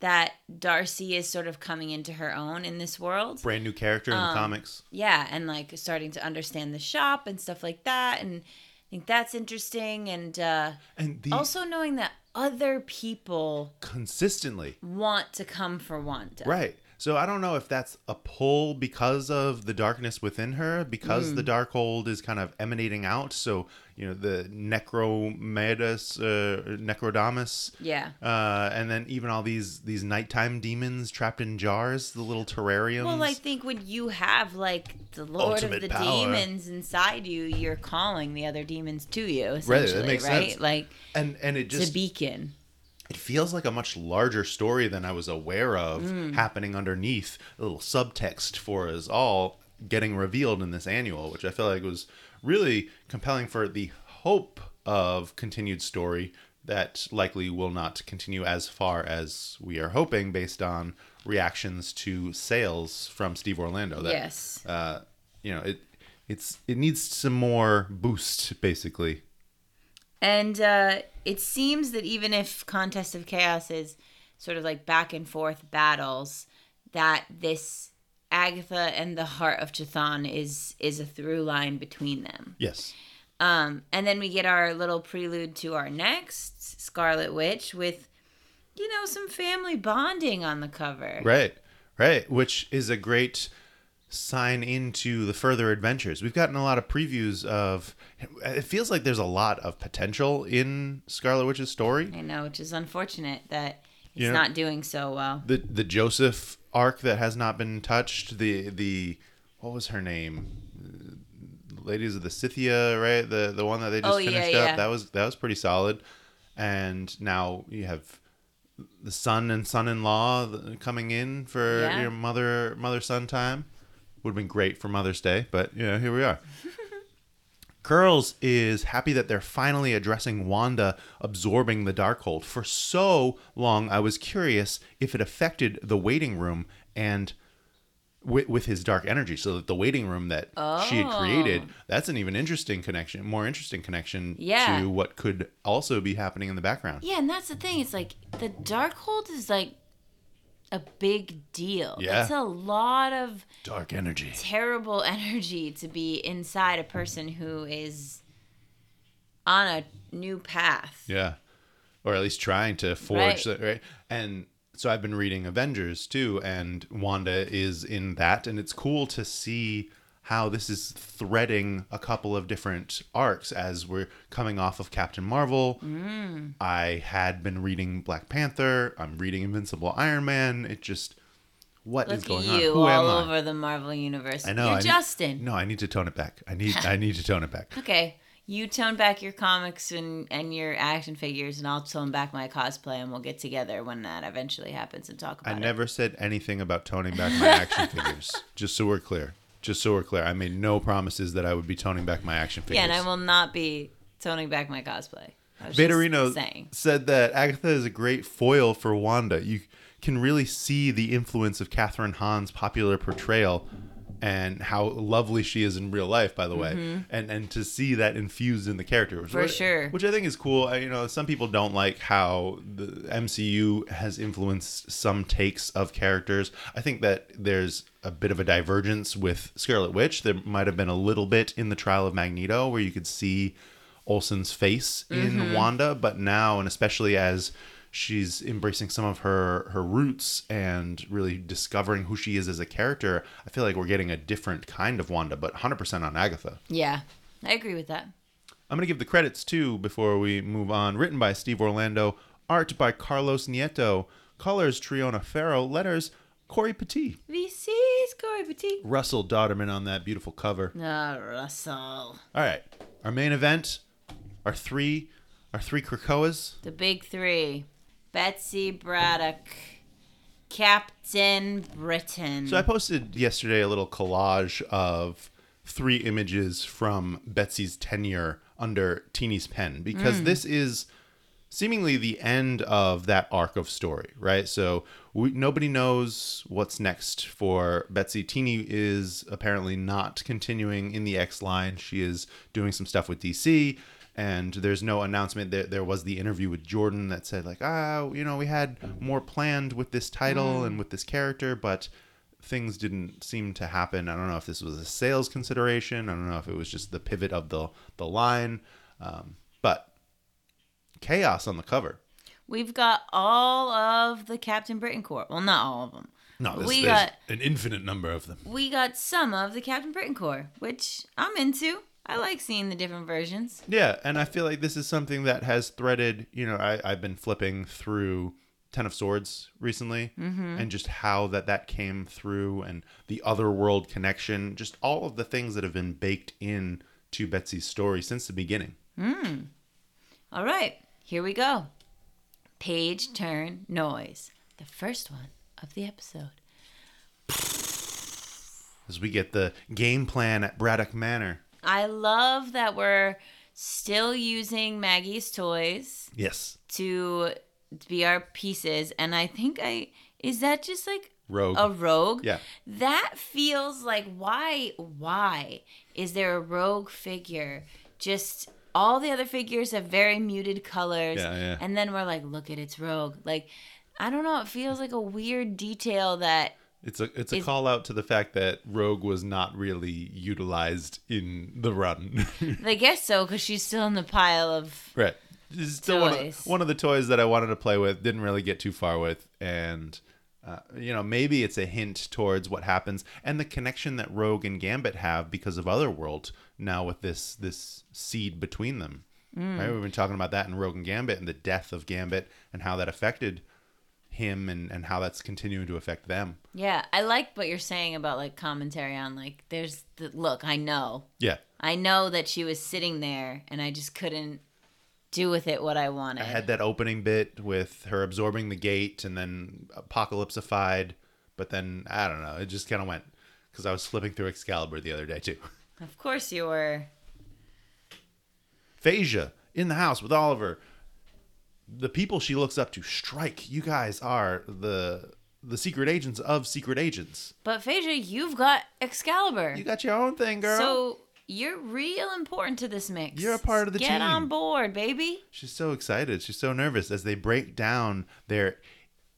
that Darcy is sort of coming into her own in this world. Brand new character in the Um, comics. Yeah, and like starting to understand the shop and stuff like that and I think that's interesting and uh And the also knowing that other people consistently. want to come for Wanda. Right. So I don't know if that's a pull because of the darkness within her, because Mm. the Darkhold is kind of emanating out. So you know the Necromedas, uh, Necrodamus, Yeah. uh, and then even all these these nighttime demons trapped in jars, the little terrariums. Well, I think when you have like the Lord Ultimate of the power. demons inside you, you're calling the other demons to you. Essentially, right? makes sense. Like and and it it's a just beacon. it feels like a much larger story than I was aware of Mm. happening underneath a little subtext for us all getting revealed in this annual, which I feel like was really compelling for the hope of continued story that likely will not continue as far as we are hoping based on reactions to sales from Steve Orlando. That, yes. Uh, you know, it it's it needs some more boost basically. And uh, it seems that even if Contest of Chaos is sort of like back and forth battles, that this Agatha and the Heart of Chthon is is a through line between them. Yes. Um, and then we get our little prelude to our next Scarlet Witch with, you know, some family bonding on the cover. Right, right. Which is a great sign into the further adventures. We've gotten a lot of previews of. It feels like there's a lot of potential in Scarlet Witch's story. I know, which is unfortunate that it's Yeah. not doing so well. The the Joseph arc that has not been touched. The the what was her name? Ladies of the Scythia, right? The the one that they just Oh, finished yeah. up. That was that was pretty solid. And now you have the son and son-in-law coming in for Yeah. your mother mother son time. Would have been great for Mother's Day, but you know here we are. Curls is happy that they're finally addressing Wanda absorbing the Darkhold. For so long, I was curious if it affected the waiting room and with, with his dark energy. So that the waiting room that she had oh. created, Oh. that's an even interesting connection, more interesting connection Yeah. to what could also be happening in the background. Yeah, and that's the thing. It's like the Darkhold is like a big deal. Yeah. It's a lot of Dark energy. terrible energy to be inside a person who is on a new path. Yeah. Or at least trying to forge Right. that, right? And so I've been reading Avengers too, and Wanda is in that, and it's cool to see how this is threading a couple of different arcs as we're coming off of Captain Marvel. Mm. I had been reading Black Panther. I'm reading Invincible Iron Man. It just what is Look going at you on? Who all am I? over the Marvel universe. I know. You're I need- Justin. no, I need to tone it back. I need. I need to tone it back. Okay. You tone back your comics and, and your action figures, and I'll tone back my cosplay, and we'll get together when that eventually happens and talk I about it. I never said anything about toning back my action figures. Just so we're clear. Just so we're clear. I made no promises that I would be toning back my action figures. Yeah, and I will not be toning back my cosplay. I Vaderino said that Agatha is a great foil for Wanda. You can really see the influence of Kathryn Hahn's popular portrayal and how lovely she is in real life, by the way, and and to see that infused in the character, which, Mm-hmm. For sure. which I think is cool. I, you know, some people don't like how the MCU has influenced some takes of characters. I think that there's a bit of a divergence with Scarlet Witch. There might have been a little bit in the Trial of Magneto where you could see Olsen's face Mm-hmm. in Wanda, but now and especially as she's embracing some of her her roots and really discovering who she is as a character, I feel like we're getting a different kind of Wanda, but 100% on Agatha. Yeah, I agree with that. I'm going to give the credits too before we move on. Written by Steve Orlando, art by Carlos Nieto, colors Triona Farrell, letters Cory Petit. VC's Cory Petit. Russell Dauterman on that beautiful cover. Ah, Russell. All right, our main event, our three, our three Krakoas. The big three. Betsy Braddock. Captain Britain. So I posted yesterday a little collage of three images from Betsy's tenure under Tini's pen because hmm. this is seemingly the end of that arc of story, right? So we, nobody knows what's next for Betsy. Tini is apparently not continuing in the X line. She is doing some stuff with DC, and there's no announcement. There, there was the interview with Jordan that said like, ah, you know, we had more planned with this title and with this character, but things didn't seem to happen. I don't know if this was a sales consideration. I don't know if it was just the pivot of the the line, um, but chaos on the cover. We've got all of the Captain Britain Corps. Well, not all of them. No, there's- We there's got- an infinite number of them. We got some of the Captain Britain Corps, which I'm into. I like seeing the different versions. Yeah, and I feel like this is something that has threaded. You know, I, I've been flipping through Ten of Swords recently, mm-hmm. and just how that that came through, and the other world connection, just all of the things that have been baked in to Betsy's story since the beginning. Hmm. All right, here we go. Page turn noise. The first one of the episode. As we get the game plan at Braddock Manor. I love that we're still using Maggie's toys Yes, to be our pieces, and I think I is that just like Rogue. a rogue? Yeah. That feels like why why is there a rogue figure? Just all the other figures have very muted colors. Yeah, yeah. And then we're like, look at its rogue. Like I don't know, it feels like a weird detail that It's a it's a Is- call out to the fact that Rogue was not really utilized in the run. I guess so because she's still in the pile of right. Is still one of, one of the toys that I wanted to play with, didn't really get too far with, and uh, you know maybe it's a hint towards what happens and the connection that Rogue and Gambit have because of Otherworld now with this this seed between them. Right, we've been talking about that in Rogue and Gambit and the death of Gambit and how that affected him and and how that's continuing to affect them. Yeah, I like what you're saying about like commentary on like there's the look, I know. Yeah, I know that she was sitting there and I just couldn't do with it what I wanted. I had that opening bit with her absorbing the gate and then apocalypsified, but then I don't know, it just kind of went because I was flipping through Excalibur the other day too. Of course you were. Phasia in the house with Oliver. The people she looks up to strike. You guys are the the secret agents of secret agents. But Phaedra, you've got Excalibur. You got your own thing, girl. So you're real important to this mix. You're a part of the Get team. Get on board, baby. She's so excited. She's so nervous as they break down their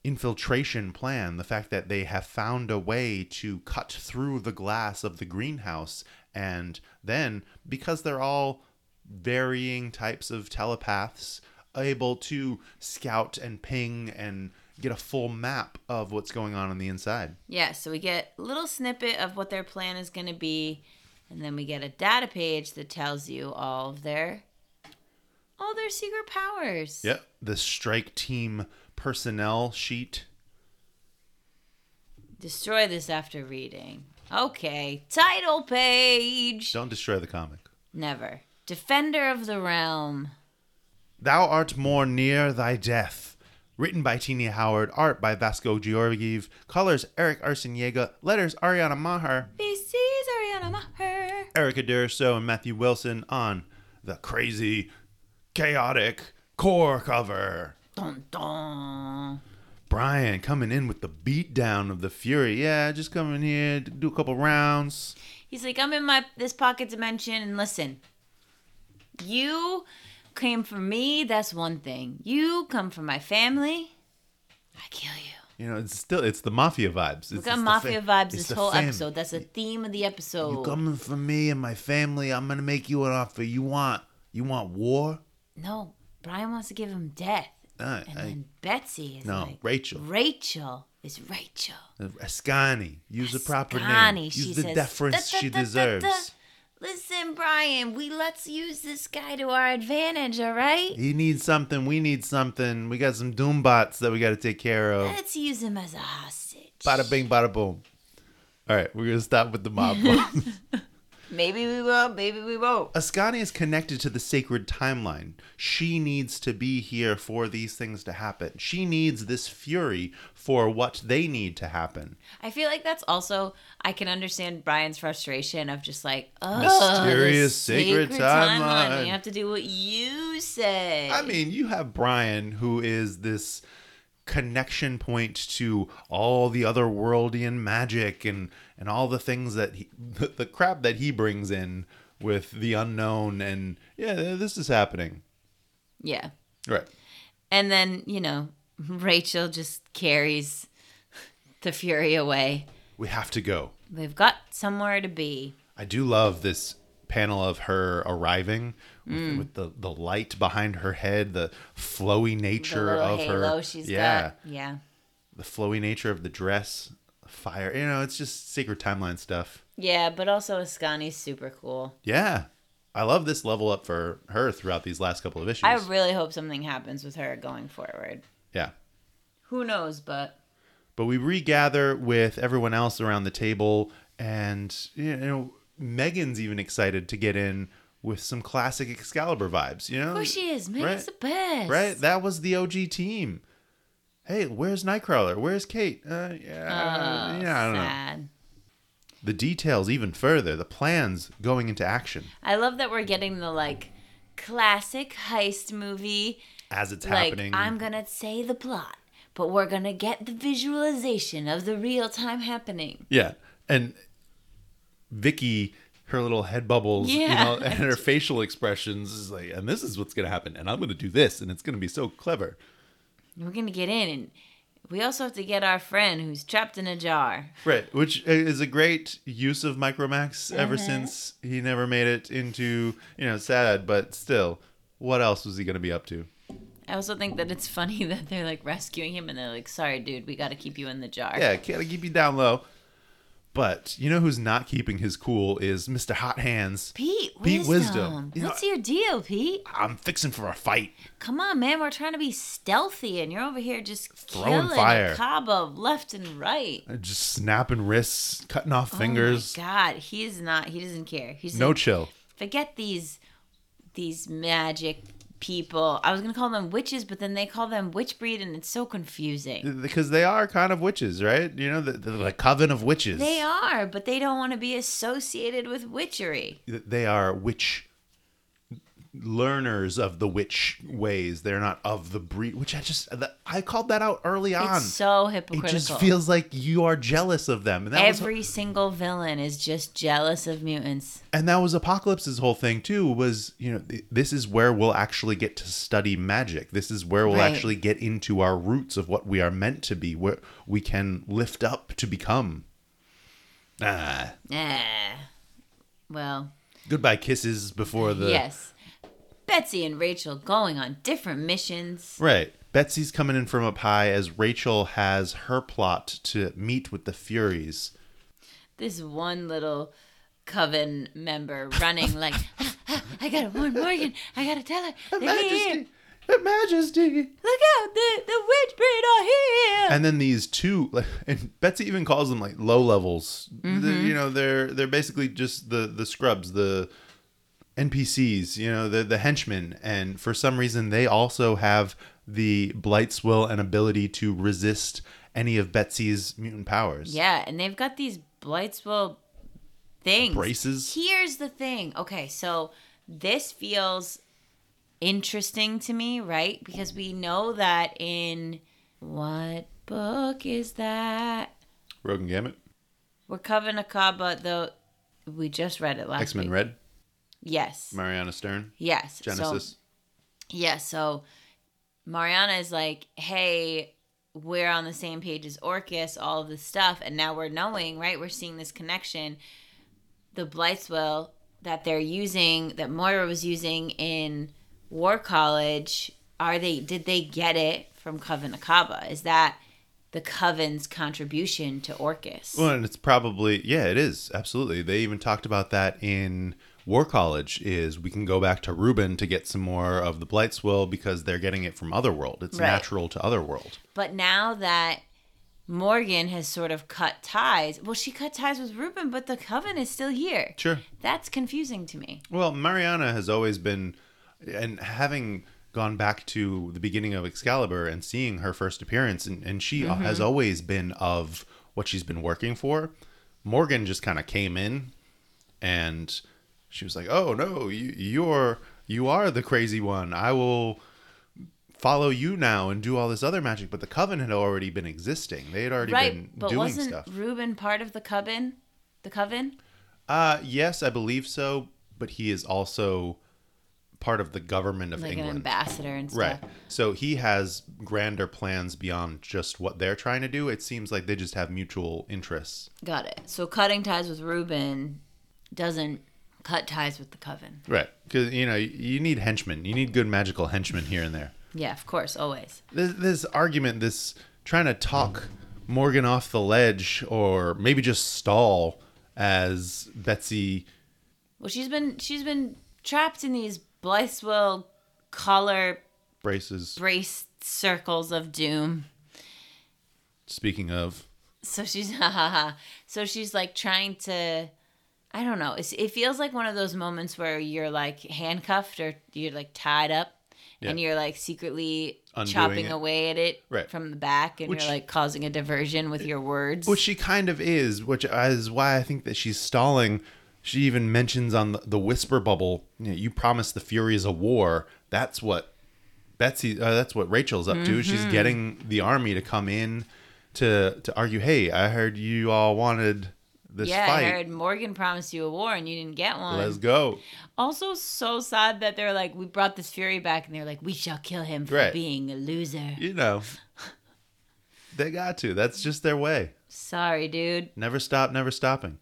infiltration plan. The fact that they have found a way to cut through the glass of the greenhouse. And then, because they're all varying types of telepaths, able to scout and ping and get a full map of what's going on on the inside. Yeah, so we get a little snippet of what their plan is going to be, and then we get a data page that tells you all of their all their secret powers. Yep. The strike team personnel sheet. Destroy this after reading. Okay, title page. Don't destroy the comic. Never. Defender of the realm. Thou art more near thy death. Written by Tini Howard, art by Vasco Georgiev, colors Erick Arciniega, letters Ariana Maher, VC's Ariana Maher. Erica D'Urso, and Matthew Wilson on the crazy, chaotic Corps cover. Dun dun. Brian coming in with the beatdown of the Fury. Yeah, just coming here to do a couple rounds. He's like, I'm in my this pocket dimension, and listen, you came for me. That's one thing. You come for my family. I kill you. You know, it's still it's the mafia vibes. It's, We got the mafia fa- vibes this the whole fam- episode. That's a theme of the episode. You coming for me and my family? I'm gonna make you an offer. You want you want war? no, Brian wants to give him death, Uh, and I- then Betsy is no, like Rachel. Rachel is Rachel. Askani. Use the proper Askani, name. she Use the says, deference "Da, she deserves. Da." Listen, Brian, we let's use this guy to our advantage, all right? He needs something. We need something. We got some Doombots that we got to take care of. Let's use him as a hostage. Bada bing, bada boom. All right, we're gonna stop with the mob. boss. Maybe we will, maybe we won't. Askani is connected to the sacred timeline. She needs to be here for these things to happen. She needs this fury for what they need to happen. I feel like that's also I can understand Brian's frustration of just like oh, Mysterious the sacred timeline. You have to do what you say. I mean, you have Brian, who is this connection point to all the otherworldian magic and and all the things that he, the, the crap that he brings in with the unknown and yeah, this is happening. yeah, Right. and then you know Rachel just carries the fury away. We have to go. They've got somewhere to be. I do love this panel of her arriving with, Mm. with the, the light behind her head, the flowy The nature little of halo her. she's yeah, got. Yeah. the flowy nature of the dress, fire. You know, it's just sacred timeline stuff. Yeah, but also Askani's super cool. Yeah, I love this level up for her throughout these last couple of issues. I really hope something happens with her going forward. yeah, Who knows, but but we regather with everyone else around the table, and you know, Megan's even excited to get in with some classic Excalibur vibes. You know, of course she is. Megan's right. the best. Right? That was the OG team. Hey, where's Nightcrawler? Where's Kate? Uh, yeah, Oh, yeah, I don't know. The details even further, the plans going into action I love that we're getting the like classic heist movie. as it's Like happening. I'm gonna say the plot, but we're gonna get the visualization of the real time happening. Yeah, and Vicky, her little head bubbles, you Yeah. know, and her facial expressions is like, and this is what's gonna happen, and I'm gonna do this, and it's gonna be so clever. We're gonna get in, and we also have to get our friend who's trapped in a jar. Right, which is a great use of Micromax ever Uh-huh. since he never made it into, you know, sad, but still, what else was he gonna be up to? I also think that it's funny that they're like rescuing him, and they're like, "Sorry, dude, we got to keep you in the jar." Yeah, gotta keep you down low. But you know who's not keeping his cool is Mr. Hot Hands. Pete, Pete wisdom. Wisdom. You know- What's your deal, Pete? I'm fixing for a fight. Come on, man. We're trying to be stealthy, and you're over here just Throwing killing fire. Cabo left and right. Uh, just snapping wrists, cutting off oh fingers. Oh God, he's not. He doesn't care. He's no like, chill. forget these these magic people. I was gonna call them witches, but then they call them witch breed, and it's so confusing. Because they are kind of witches, right? You know, the, the, the coven of witches. They are, but they don't want to be associated with witchery. They are witch learners of the witch ways. They're not of the breed, which I just, I called that out early on. It's so hypocritical. it just feels like you are jealous of them. And that was Every single villain is just jealous of mutants. and that was apocalypse's whole thing too was you know this is where we'll actually get to study magic this is where we'll Right. actually get into our roots of what we are meant to be where we can lift up to become ah Ah. Well, goodbye kisses before the yes. Betsy and Rachel going on different missions. right betsy's coming in from up high as rachel has her plot to meet with the furies This one little coven member running like, "Ah, ah, I gotta warn Morgan. I gotta tell her. Her majesty Her majesty Look out, the the witch breed are here. and then these two like, and betsy even calls them like low levels Mm-hmm. you know they're they're basically just the the scrubs the npcs you know the the henchmen and for some reason they also have the blight's will and ability to resist any of betsy's mutant powers yeah, and they've got these Blightsville things. Braces? Here's the thing. Okay, so this feels interesting to me, right? Because we know that in what book is that? rogue and Gambit We're covering a Kaba, though. We just read it last x-men week. red Yes. mariana stern Yes. genesis So, yeah, so Mariana is like, hey, we're on the same page as Orchis, all of this stuff, and now we're knowing, right? We're seeing this connection. The Blightswell that they're using, that Moira was using in War College, are they? Did they get it from Coven Akkaba? Is that the Coven's contribution to Orchis? well and it's probably yeah it is absolutely they even talked about that in war college is we can go back to Ruben to get some more of the blight's will because they're getting it from otherworld it's Right. natural to otherworld But now that Morgan has sort of cut ties. Well, she cut ties with Ruben, but the coven is still here. Sure. That's confusing to me. Well, Mariana has always been, and having gone back to the beginning of Excalibur and seeing her first appearance, and, and she mm-hmm. has always been of what she's been working for. Morgan just kind of came in, and she was like, "Oh no, you, you're you are the crazy one. I will." follow you now and do all this other magic but the coven had already been existing they had already right, been but doing wasn't stuff Ruben part of the coven? The coven? uh yes i believe so but he is also part of the government of Like an england ambassador and stuff. Right. So he has grander plans beyond just what they're trying to do. It seems like they just have mutual interests. Got it. So cutting ties with Reuben doesn't cut ties with the coven. Right. Because, you know, you need henchmen. You need good magical henchmen here and there. Yeah, of course, always. This, this argument, this trying to talk Morgan off the ledge or maybe just stall as Betsy. Well, she's been she's been trapped in these Blytheswell collar Braces. brace circles of doom. Speaking of, So she's ha ha. so she's like trying to I don't know. It's, it feels like one of those moments where you're like handcuffed or you're like tied up and you're like secretly Undoing chopping it. away at it Right. from the back and Which- you're like causing a diversion with your words. Which she kind of is, which is why I think that she's stalling. She even mentions on the, the whisper bubble, you, know, you promised the Furies a war. That's what Betsy, uh, that's what Rachel's up to. She's getting the army to come in to to argue. Hey, I heard you all wanted this yeah, fight. I heard Morgan promised you a war and you didn't get one. Let's go. Also, so sad that they're like, we brought this Fury back, and they're like, we shall kill him for Right. being a loser. You know, they got to. That's just their way. Sorry, dude. Never stop, never stopping.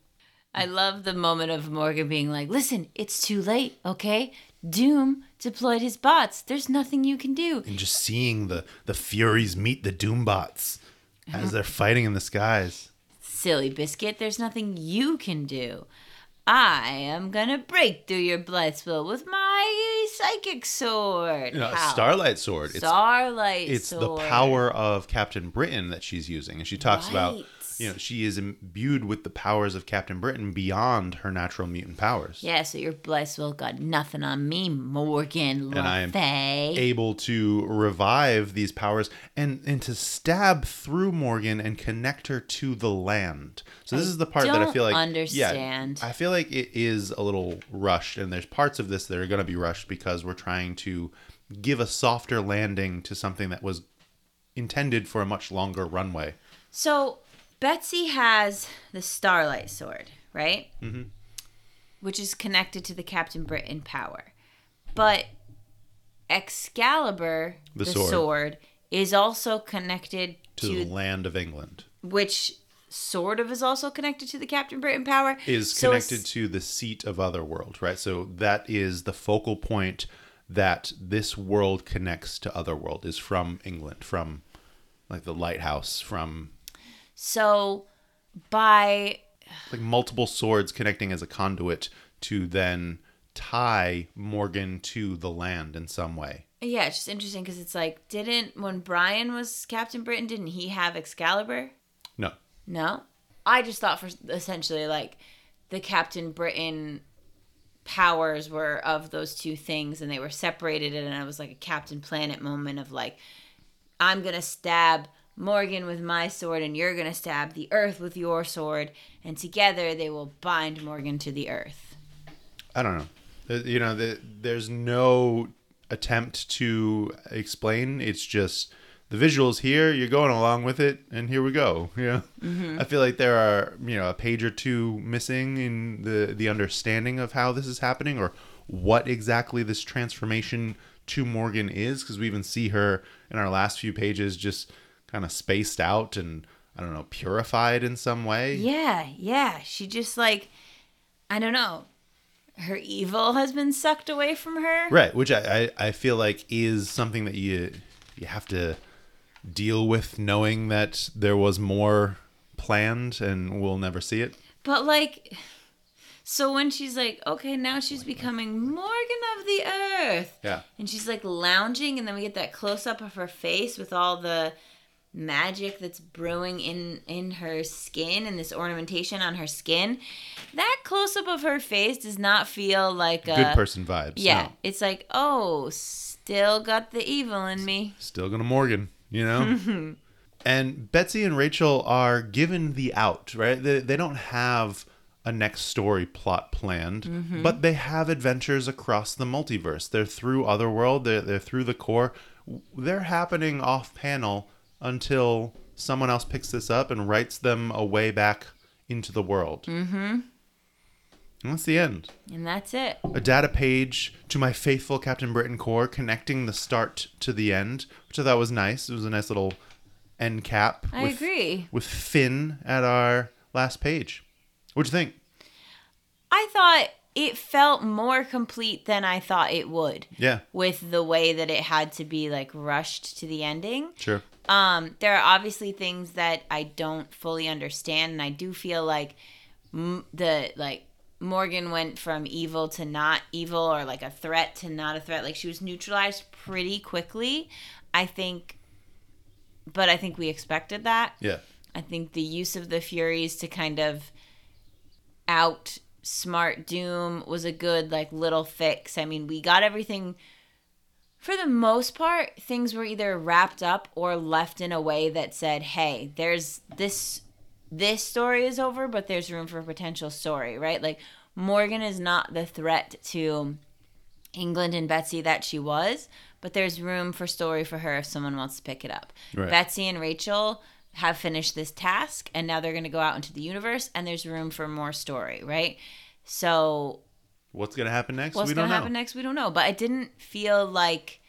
I love the moment of Morgan being like, listen, it's too late, okay? Doom deployed his bots. There's nothing you can do. And just seeing the the Furies meet the Doombots as uh-huh. they're fighting in the skies. Silly biscuit, there's nothing you can do. I am gonna break through your Blythesville with my psychic sword. You know, a How? Starlight Sword. It's Starlight it's sword. the power of Captain Britain that she's using, and she talks about Right. You know she is imbued with the powers of Captain Britain beyond her natural mutant powers. Yeah, so your Blythesville got nothing on me, Morgan Le And I am Fay. Able to revive these powers and and to stab through Morgan and connect her to the land. So this I is the part that I don't feel like understand. Yeah, I feel like it is a little rushed, and there's parts of this that are going to be rushed because we're trying to give a softer landing to something that was intended for a much longer runway. So Betsy has the Starlight Sword, right? Mm-hmm. Which is connected to the Captain Britain power. But Excalibur, The the, sword. sword. is also connected to, to, the land of England. which sort of is also connected to the Captain Britain power. Is So connected to the seat of Otherworld, right? So that is the focal point that this world connects to Otherworld is from England, from like the lighthouse, from So by like multiple swords connecting as a conduit to then tie Morgan to the land in some way. yeah, it's just interesting because it's like, didn't when Brian was Captain Britain, didn't he have Excalibur? No. No. I just thought for essentially like the Captain Britain powers were of those two things and they were separated and it was like a Captain Planet moment of like I'm going to stab Morgan with my sword and you're going to stab the earth with your sword and together they will bind Morgan to the earth. I don't know. You know, the, there's no attempt to explain. It's just the visuals here. You're going along with it, and here we go. Yeah, mm-hmm. I feel like there are you know a page or two missing in the the understanding of how this is happening or what exactly this transformation to Morgan is, because we even see her in our last few pages just kind of spaced out and I don't know purified in some way. Yeah, yeah, she just like I don't know. Her evil has been sucked away from her. Right, which I, I, I feel like is something that you you have to deal with knowing that there was more planned and we'll never see it. But like, so when she's like, okay, now she's becoming Morgan of the Earth, Yeah. and she's like lounging, and then we get that close up of her face with all the magic that's brewing in in her skin and this ornamentation on her skin. That close up of her face does not feel like a Good person vibes. Yeah, no. it's like oh, still got the evil in me. Still gonna Morgan, you know? and Betsy and Rachel are given the out, right? They, they don't have a next story plot planned, Mm-hmm. but they have adventures across the multiverse. They're through Otherworld, they're, they're through the core. They're happening off panel until someone else picks this up and writes them a way back into the world. Mm-hmm. And that's the end And that's it. a data page to my faithful Captain Britain Corps, connecting the start to the end, which I thought was nice. It was a nice little end cap. I agree. With Finn at our last page. What'd you think? I thought it felt more complete than I thought it would. Yeah, With the way that it had to be like rushed to the ending. sure. Um, there are obviously things that I don't fully understand, and I do feel like m- the like Morgan went from evil to not evil, or like a threat to not a threat. Like she was neutralized pretty quickly. I think, but I think we expected that. Yeah. I think the use of the Furies to kind of out smart Doom was a good like little fix. I mean, we got everything for the most part, things were either wrapped up or left in a way that said, "Hey, there's this this story is over, but there's room for a potential story." Right? Like Morgan is not the threat to England and Betsy that she was, but there's room for story for her if someone wants to pick it up. Right. Betsy and Rachel have finished this task and now they're going to go out into the universe and there's room for more story, right? So What's gonna happen next? What's we gonna happen next? We don't know. But it didn't feel like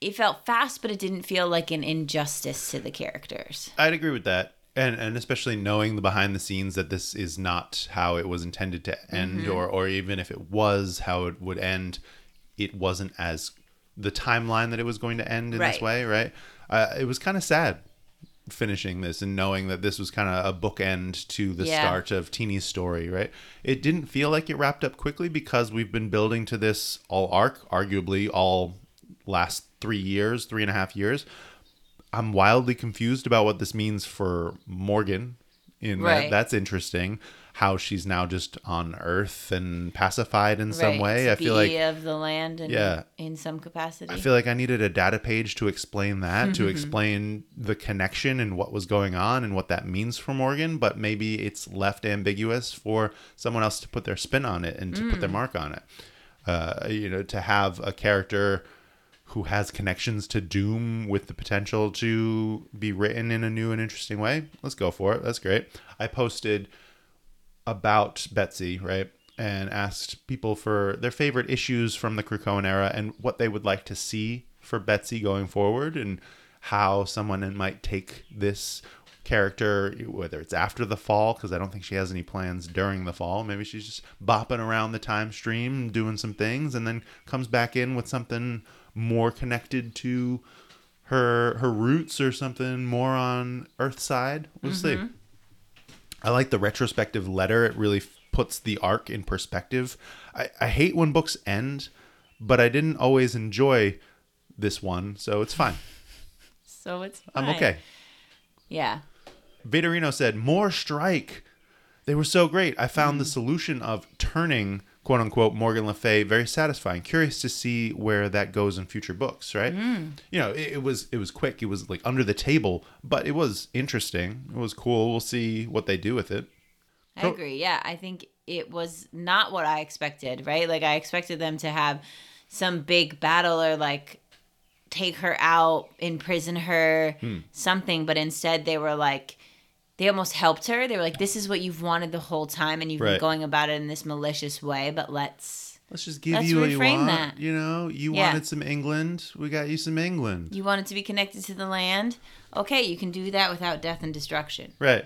it felt fast, but it didn't feel like an injustice to the characters. I'd agree with that. And and especially knowing the behind the scenes that this is not how it was intended to end Mm-hmm. or or even if it was how it would end, it wasn't as the timeline that it was going to end in this way, right? Uh, it was kind of sad finishing this and knowing that this was kind of a bookend to the Yeah. start of Tini's story, right? It didn't feel like it wrapped up quickly because we've been building to this all arc, arguably all last three years, three and a half years. I'm wildly confused about what this means for Morgan. In Right. that, that's interesting. How she's now just on Earth and pacified in some way. I feel like of the land and Yeah. in some capacity. I feel like I needed a data page to explain that, to explain the connection and what was going on and what that means for Morgan. But maybe it's left ambiguous for someone else to put their spin on it and to put their mark on it. Uh, you know, to have a character who has connections to Doom with the potential to be written in a new and interesting way. Let's go for it. That's great. I posted about Betsy, right? And asked people for their favorite issues from the Krakoan era and what they would like to see for Betsy going forward and how someone might take this character, whether it's after the fall, because I don't think she has any plans during the fall. Maybe she's just bopping around the time stream, doing some things, and then comes back in with something more connected to her her roots or something more on Earthside. We'll see. Mm-hmm. I like the retrospective letter. It really f- puts the arc in perspective. I, I hate when books end, but I didn't always enjoy this one, so it's fine. so it's I'm okay. Yeah. Vaderino said, More strike. They were so great. I found the mm. solution of turning, quote unquote, Morgan Le Fay very satisfying. Curious to see where that goes in future books, right? You know, it, it was it was quick. It was like under the table, but it was interesting. It was cool. We'll see what they do with it. I agree. Yeah, I think it was not what I expected, right? Like I expected them to have some big battle or like take her out, imprison her, Hmm. something, but instead they were like they almost helped her. They were like this is what you've wanted the whole time and you've Right. been going about it in this malicious way, but let's Let's just give Let's you what you want. that. You know, you Yeah. wanted some England. We got you some England. you wanted to be connected to the land. Okay, you can do that without death and destruction. Right.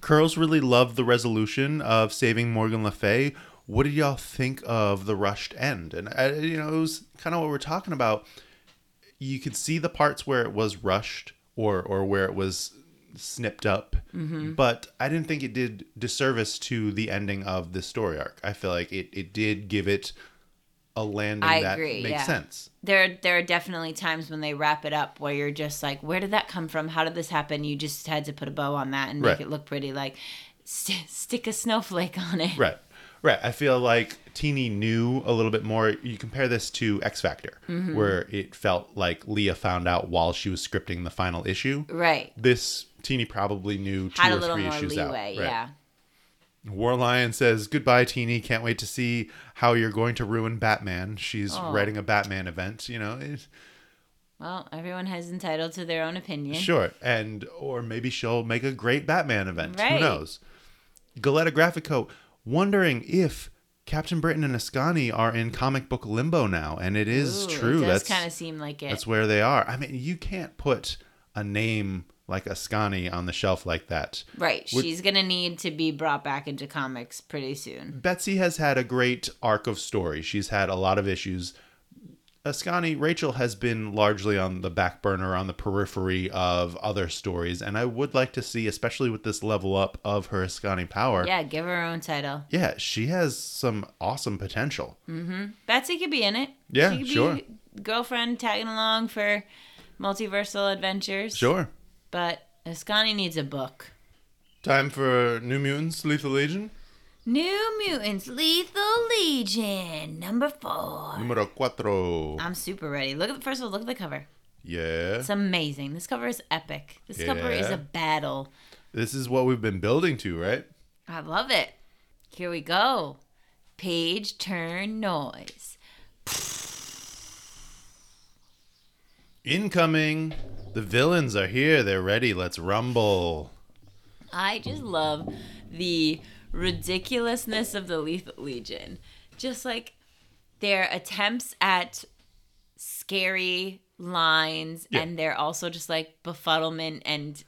Curls really loved the resolution of saving Morgan Le Fay. What did y'all think of the rushed end? And I, you know, it was kind of what we're talking about. You could see the parts where it was rushed or or where it was snipped up, mm-hmm. but I didn't think it did disservice to the ending of the story arc. I feel like it it did give it a landing I that agree, makes yeah. sense. there there are definitely times when they wrap it up where you're just like where did that come from how did this happen you just had to put a bow on that and make Right. it look pretty like st- stick a snowflake on it Right. Right. I feel like Tini knew a little bit more. You compare this to X Factor, Mm-hmm. where it felt like Leah found out while she was scripting the final issue. right This Tini probably knew two had or three more issues leeway out. Right. yeah War Lion says, Goodbye, Tini. Can't wait to see how you're going to ruin Batman. She's Oh. writing a Batman event, you know. Well everyone has entitled to their own opinion Sure. And, or maybe she'll make a great Batman event. Who knows? Galetta Graphico wondering if Captain Britain and Askani are in comic book limbo now. And it is Ooh, true. it That's kind of seem like it That's where they are. I mean, you can't put a name like Askani on the shelf like that. right Would- she's gonna need to be brought back into comics pretty soon Betsy has had a great arc of story. She's had a lot of issues. Askani, Rachel has been largely on the back burner, on the periphery of other stories, and I would like to see, especially with this level up of her Askani power. yeah give her her own title Yeah, she has some awesome potential. Mm-hmm. Betsy could be in it Yeah, she could sure. be girlfriend tagging along for multiversal adventures Sure. but Askani needs a book Time for New Mutants Lethal Legion. New Mutants Lethal Legion number four. Numero cuatro. I'm super ready. Look at the first of all, look at the cover. Yeah. It's amazing. This cover is epic. This cover is a battle. This is what we've been building to, right? I love it. Here we go. Page turn noise. Incoming. The villains are here. They're ready. Let's rumble. I just love the ridiculousness of the Lethal Legion. Just like their attempts at scary lines, Yeah. and they're also just like befuddlement and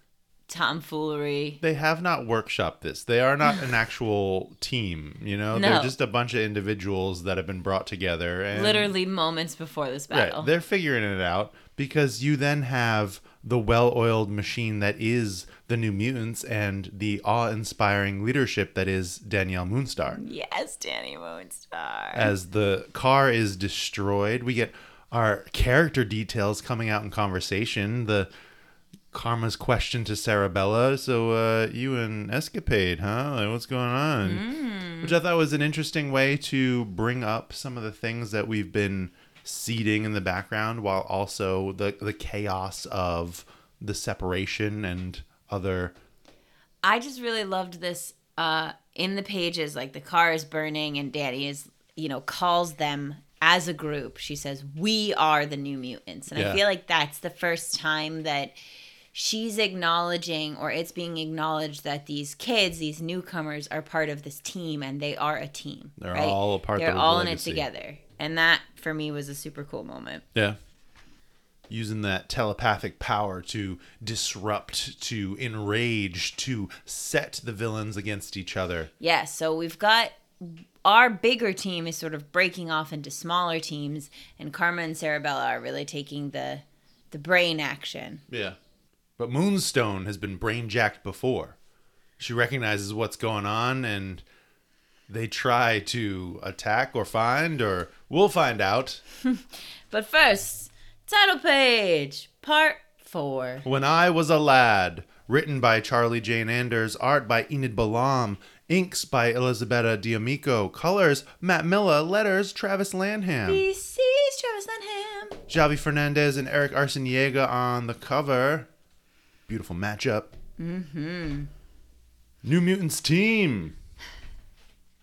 tomfoolery. They have not workshopped this. They are not an actual team, you know? No. They're just a bunch of individuals that have been brought together and Literally moments before this battle. Right. They're figuring it out because you then have the well-oiled machine that is the New Mutants and the awe-inspiring leadership that is Danielle Moonstar. yes, Danny Moonstar. as the car is destroyed we get our character details coming out in conversation the karma's question to sarabella so uh you and escapade huh like what's going on which i thought was an interesting way to bring up some of the things that we've been seeding in the background while also the the chaos of the separation and other I just really loved this uh, in the pages. Like the car is burning, and Danny is, you know, calls them as a group. She says, "We are the New Mutants," and Yeah. I feel like that's the first time that she's acknowledging, or it's being acknowledged that these kids, these newcomers, are part of this team, and they are a team. They're right? all a part They're all in it together, and that for me was a super cool moment. Yeah. Using that telepathic power to disrupt, to enrage, to set the villains against each other. Yeah, so we've got our bigger team is sort of breaking off into smaller teams, and Karma and Sarabella are really taking the the brain action. Yeah. But Moonstone has been brain jacked before. She recognizes what's going on and they try to attack or find, or we'll find out. But first, title page, part four. When I Was a Lad, written by Charlie Jane Anders, art by Enid Balam, inks by Elisabetta D'Amico, colors Matt Milla, letters Travis Lanham. VC's Travis Lanham. Javi Fernandez and Erick Arciniega on the cover. Beautiful matchup. Mm-hmm. New Mutants team.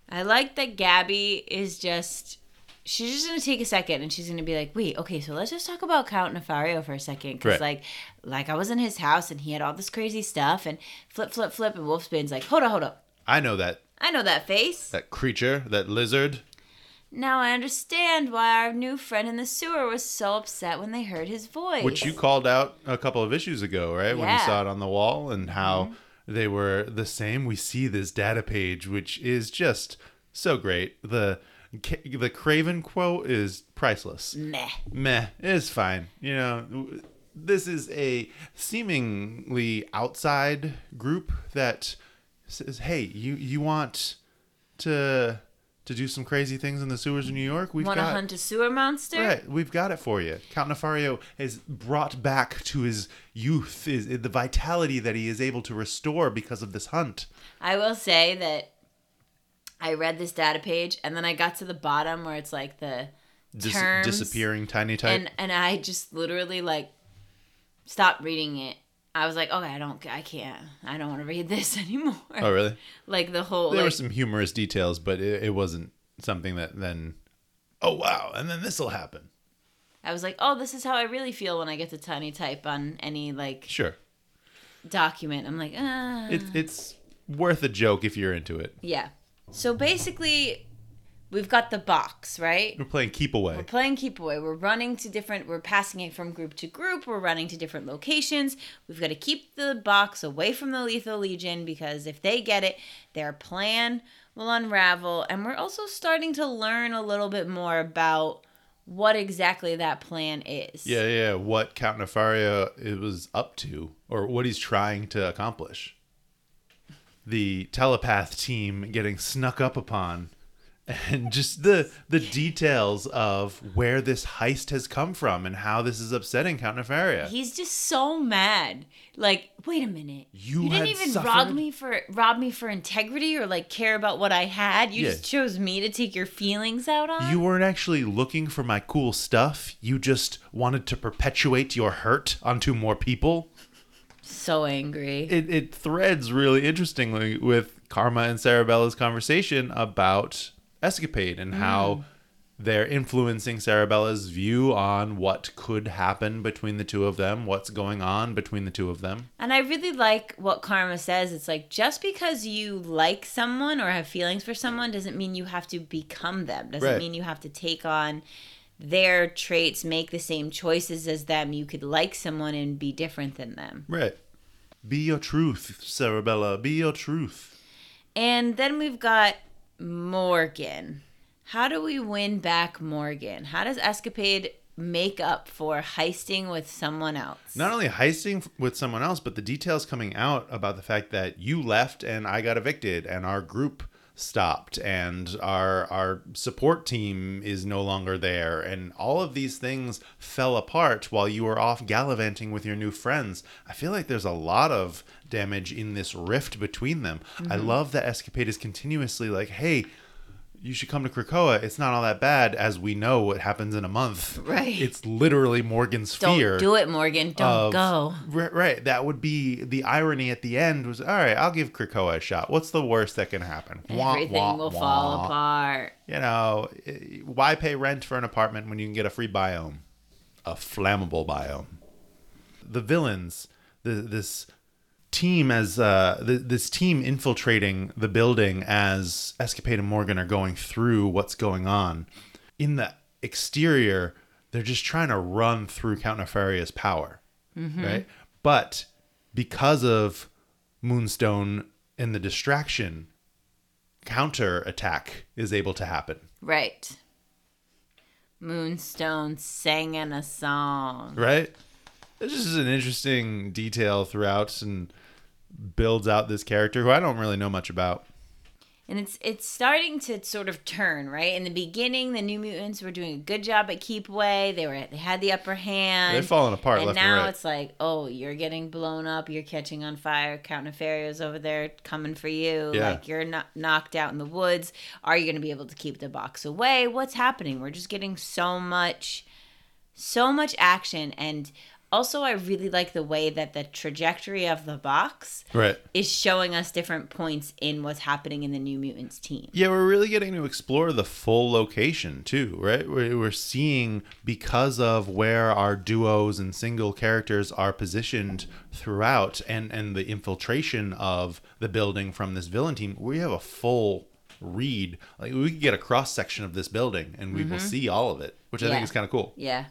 I like that Gabby is just. She's just gonna take a second and she's gonna be like, "Wait, okay, so let's just talk about Count Nefaria for a second, because Right. like, like I was in his house and he had all this crazy stuff and flip, flip, flip, and Wolfsbane's like, hold up, hold up, I know that I know that face. that creature, that lizard. Now I understand why our new friend in the sewer was so upset when they heard his voice. Which you called out a couple of issues ago, right? When you Mm-hmm. saw it on the wall and how they were the same. We see this data page, which is just so great. The the Kraven quote is priceless. Meh. meh, it's fine. You know, this is a seemingly outside group that says, "Hey, you you want to to do some crazy things in the sewers of New York, we've Want to hunt a sewer monster? Right, we've got it for you. Count Nefaria is brought back to his youth, is the vitality that he is able to restore because of this hunt. I will say that I read this data page and then I got to the bottom where it's like the Dis- terms disappearing tiny type. and and I just literally like stopped reading it. I was like, okay, I don't, I can't, I don't want to read this anymore. oh, really? Like the whole, There like, were some humorous details, but it, it wasn't something that then. Oh wow! And then this will happen. I was like, oh, this is how I really feel when I get to tiny type on any like Sure, document. I'm like, ah, it's it's worth a joke if you're into it. yeah. So basically, we've got the box, right? We're playing keep away. We're playing keep away. We're running to different. We're passing it from group to group. We're running to different locations. We've got to keep the box away from the lethal legion because if they get it, their plan will unravel. And we're also starting to learn a little bit more about what exactly that plan is. Yeah, yeah. What Count Nefaria was up to, or what he's trying to accomplish. The telepath team getting snuck up upon, and just the the details of where this heist has come from and how this is upsetting Count Nefaria. He's just so mad. Like, wait a minute. You didn't had even rob me for rob me for integrity or like care about what I had. You Yeah. just chose me to take your feelings out on. You weren't actually looking for my cool stuff. You just wanted to perpetuate your hurt onto more people. So angry. it, it threads really interestingly with Karma and Sarabella's conversation about Escapade and how mm. they're influencing Sarabella's view on what could happen between the two of them, what's going on between the two of them. And I really like what Karma says. It's like just because you like someone or have feelings for someone doesn't mean you have to become them. Doesn't Right. mean you have to take on their traits, make the same choices as them. You could like someone and be different than them. Right. Be your truth, Sarabella. Be your truth. And then we've got Morgan. How do we win back Morgan? How does Escapade make up for heisting with someone else? Not only heisting with someone else, but the details coming out about the fact that you left and I got evicted and our group stopped and our our support team is no longer there and all of these things fell apart while you were off gallivanting with your new friends. I feel like there's a lot of damage in this rift between them. I mm-hmm. love that Escapade is continuously like, "Hey, you should come to Krakoa. It's not all that bad, as we know what happens in a month. Right. It's literally Morgan's fear. Don't fear. do it, Morgan. Don't of- go. Right, right. That would be the irony at the end. Was all right. I'll give Krakoa a shot. What's the worst that can happen? Everything wah, will wah. fall apart. You know, why pay rent for an apartment when you can get a free biome, a flammable biome? The villains, the, this team as uh, th- this team infiltrating the building as Escapade and Morgan are going through what's going on. In the exterior, they're just trying to run through Count Nefaria's power, right? But because of Moonstone and the distraction, counter attack is able to happen. Right. Moonstone singing a song. Right? This is an interesting detail throughout and builds out this character who I don't really know much about. And it's it's starting to sort of turn, right? In the beginning, the New Mutants were doing a good job at keep away. They were they had the upper hand. They're falling apart and left now and right. it's like, oh, you're getting blown up. You're catching on fire. Count Nefaria's over there coming for you. Yeah. Like you're not knocked out in the woods. Are you going to be able to keep the box away? What's happening? We're just getting so much, so much action. And also, I really like the way that the trajectory of the box Right. is showing us different points in what's happening in the New Mutants team. Yeah, we're really getting to explore the full location too, right? We're, we're seeing because of where our duos and single characters are positioned throughout and, and the infiltration of the building from this villain team, we have a full read. Like we could get a cross section of this building and we will mm-hmm. see all of it, which I Yeah. think is kind of cool. Yeah.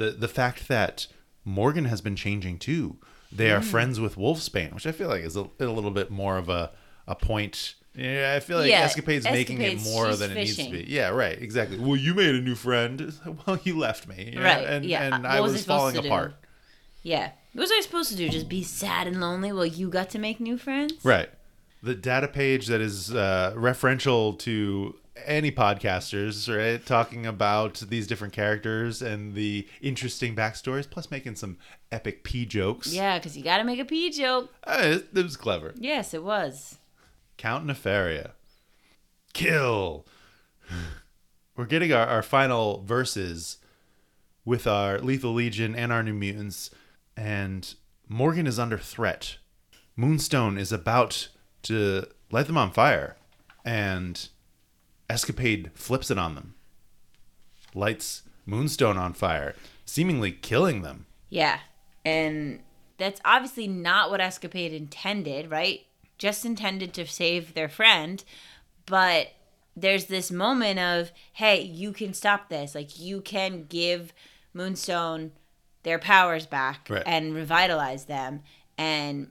The the fact that Morgan has been changing too. They Mm. are friends with Wolfsbane, which I feel like is a, a little bit more of a, a point. Yeah, I feel like Yeah, Escapade's making it more she's than it needs to be. Yeah, right, exactly. Well, you made a new friend. Well, you left me. you know, Right, And, yeah. and What I was was, falling apart. Yeah. What was I supposed to do? Just be sad and lonely while you got to make new friends? Right. the data page that is uh, referential to any podcasters, right? Talking about these different characters and the interesting backstories, plus making some epic pee jokes. Yeah, because you got to make a pee joke. Uh, it, it was clever. Yes, it was. Count Nefaria. Kill. We're getting our, our final verses with our Lethal Legion and our New Mutants, and Morgan is under threat. Moonstone is about to light them on fire, and Escapade flips it on them. Lights Moonstone on fire, seemingly killing them. Yeah. And that's obviously not what Escapade intended, right? Just intended to save their friend. But there's this moment of, hey, you can stop this. Like, you can give Moonstone their powers back Right. and revitalize them. And,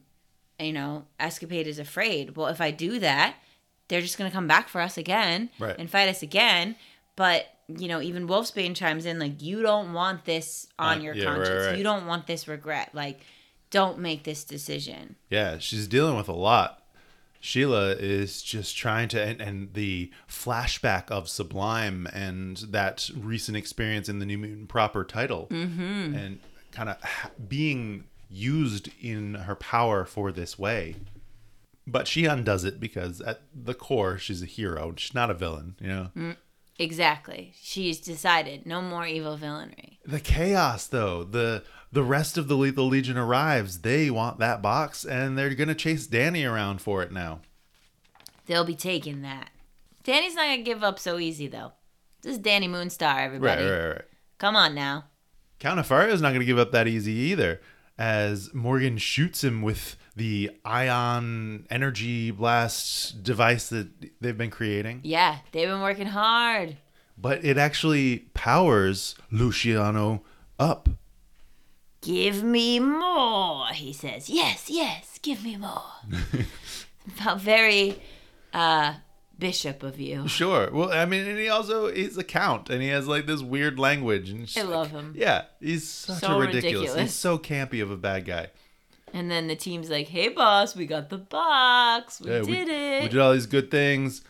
you know, Escapade is afraid. Well, if I do that, they're just going to come back for us again Right. and fight us again. But, you know, even Wolfsbane chimes in, like, you don't want this on Uh, your yeah, conscience. right. You don't want this regret. Like, don't make this decision. Yeah, she's dealing with a lot. Sheila is just trying to, and, and the flashback of Sublime and that recent experience in the New Mutant proper title, mm-hmm. and kind of being used in her power for this way. But she undoes it because at the core, she's a hero. She's not a villain, you know? Mm, exactly. She's decided no more evil villainy. The chaos, though, the the rest of the Lethal Legion arrives. They want that box, and they're gonna chase Danny around for it now. They'll be taking that. Danny's not gonna give up so easy though. This is Danny Moonstar, everybody. Right, right, right. Come on now. Count Nefaria is not going to give up that easy either, as Morgan shoots him with the ion energy blast device that they've been creating. Yeah, they've been working hard. But it actually powers Luciano up. Give me more, he says. Yes, yes, give me more. Felt very uh bishop of you. Sure. Well, I mean, and he also he's a count, and he has like this weird language. And I love like- him. Yeah, he's such So a ridiculous. ridiculous. He's so campy of a bad guy. And then the team's like, "Hey boss, we got the box. We Yeah, did it." We did all these good things.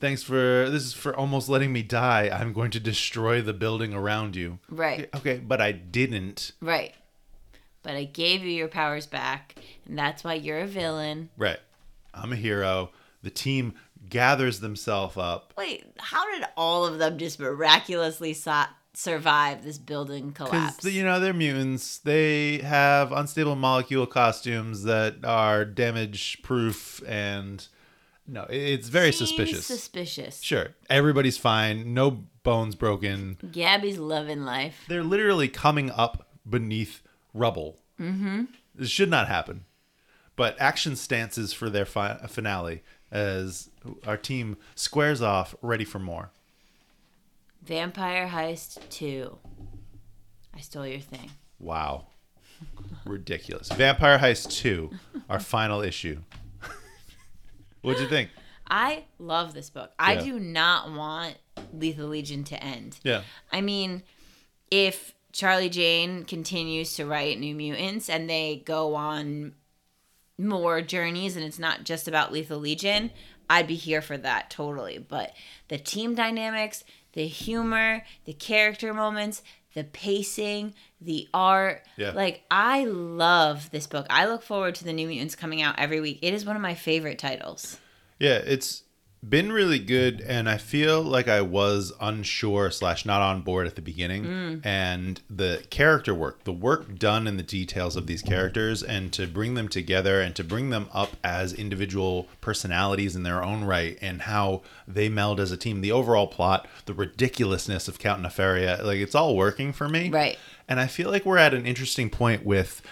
Thanks for this is for almost letting me die. I'm going to destroy the building around you. right. Okay, but I didn't. Right. But I gave you your powers back, and that's why you're a villain. Right. I'm a hero. The team gathers themselves up Wait, how did all of them just miraculously so- survive this building because collapse? you know they're mutants. They have unstable molecule costumes that are damage proof, and no, it's very Seems suspicious. Suspicious. sure, everybody's fine. No bones broken. Gabby's loving life. They're literally coming up beneath rubble. Mm-hmm. This should not happen. But action stances for their fi- finale as our team squares off, ready for more. Vampire Heist 2. I stole your thing. Wow. Ridiculous. Vampire Heist 2, our final issue. What'd you think? I love this book. I Yeah. do not want Lethal Legion to end. Yeah. I mean, if Charlie Jane continues to write New Mutants and they go on more journeys and it's not just about Lethal Legion, I'd be here for that totally. But the team dynamics, the humor, the character moments, the pacing, the art, Yeah. like I love this book. I look forward to the New Mutants coming out every week. It is one of my favorite titles. Yeah, it's been really good, and I feel like I was unsure slash not on board at the beginning. Mm. And the character work, the work done in the details of these characters, and to bring them together and to bring them up as individual personalities in their own right, and how they meld as a team. The overall plot, the ridiculousness of Count Nefaria, like it's all working for me. Right. And I feel like we're at an interesting point with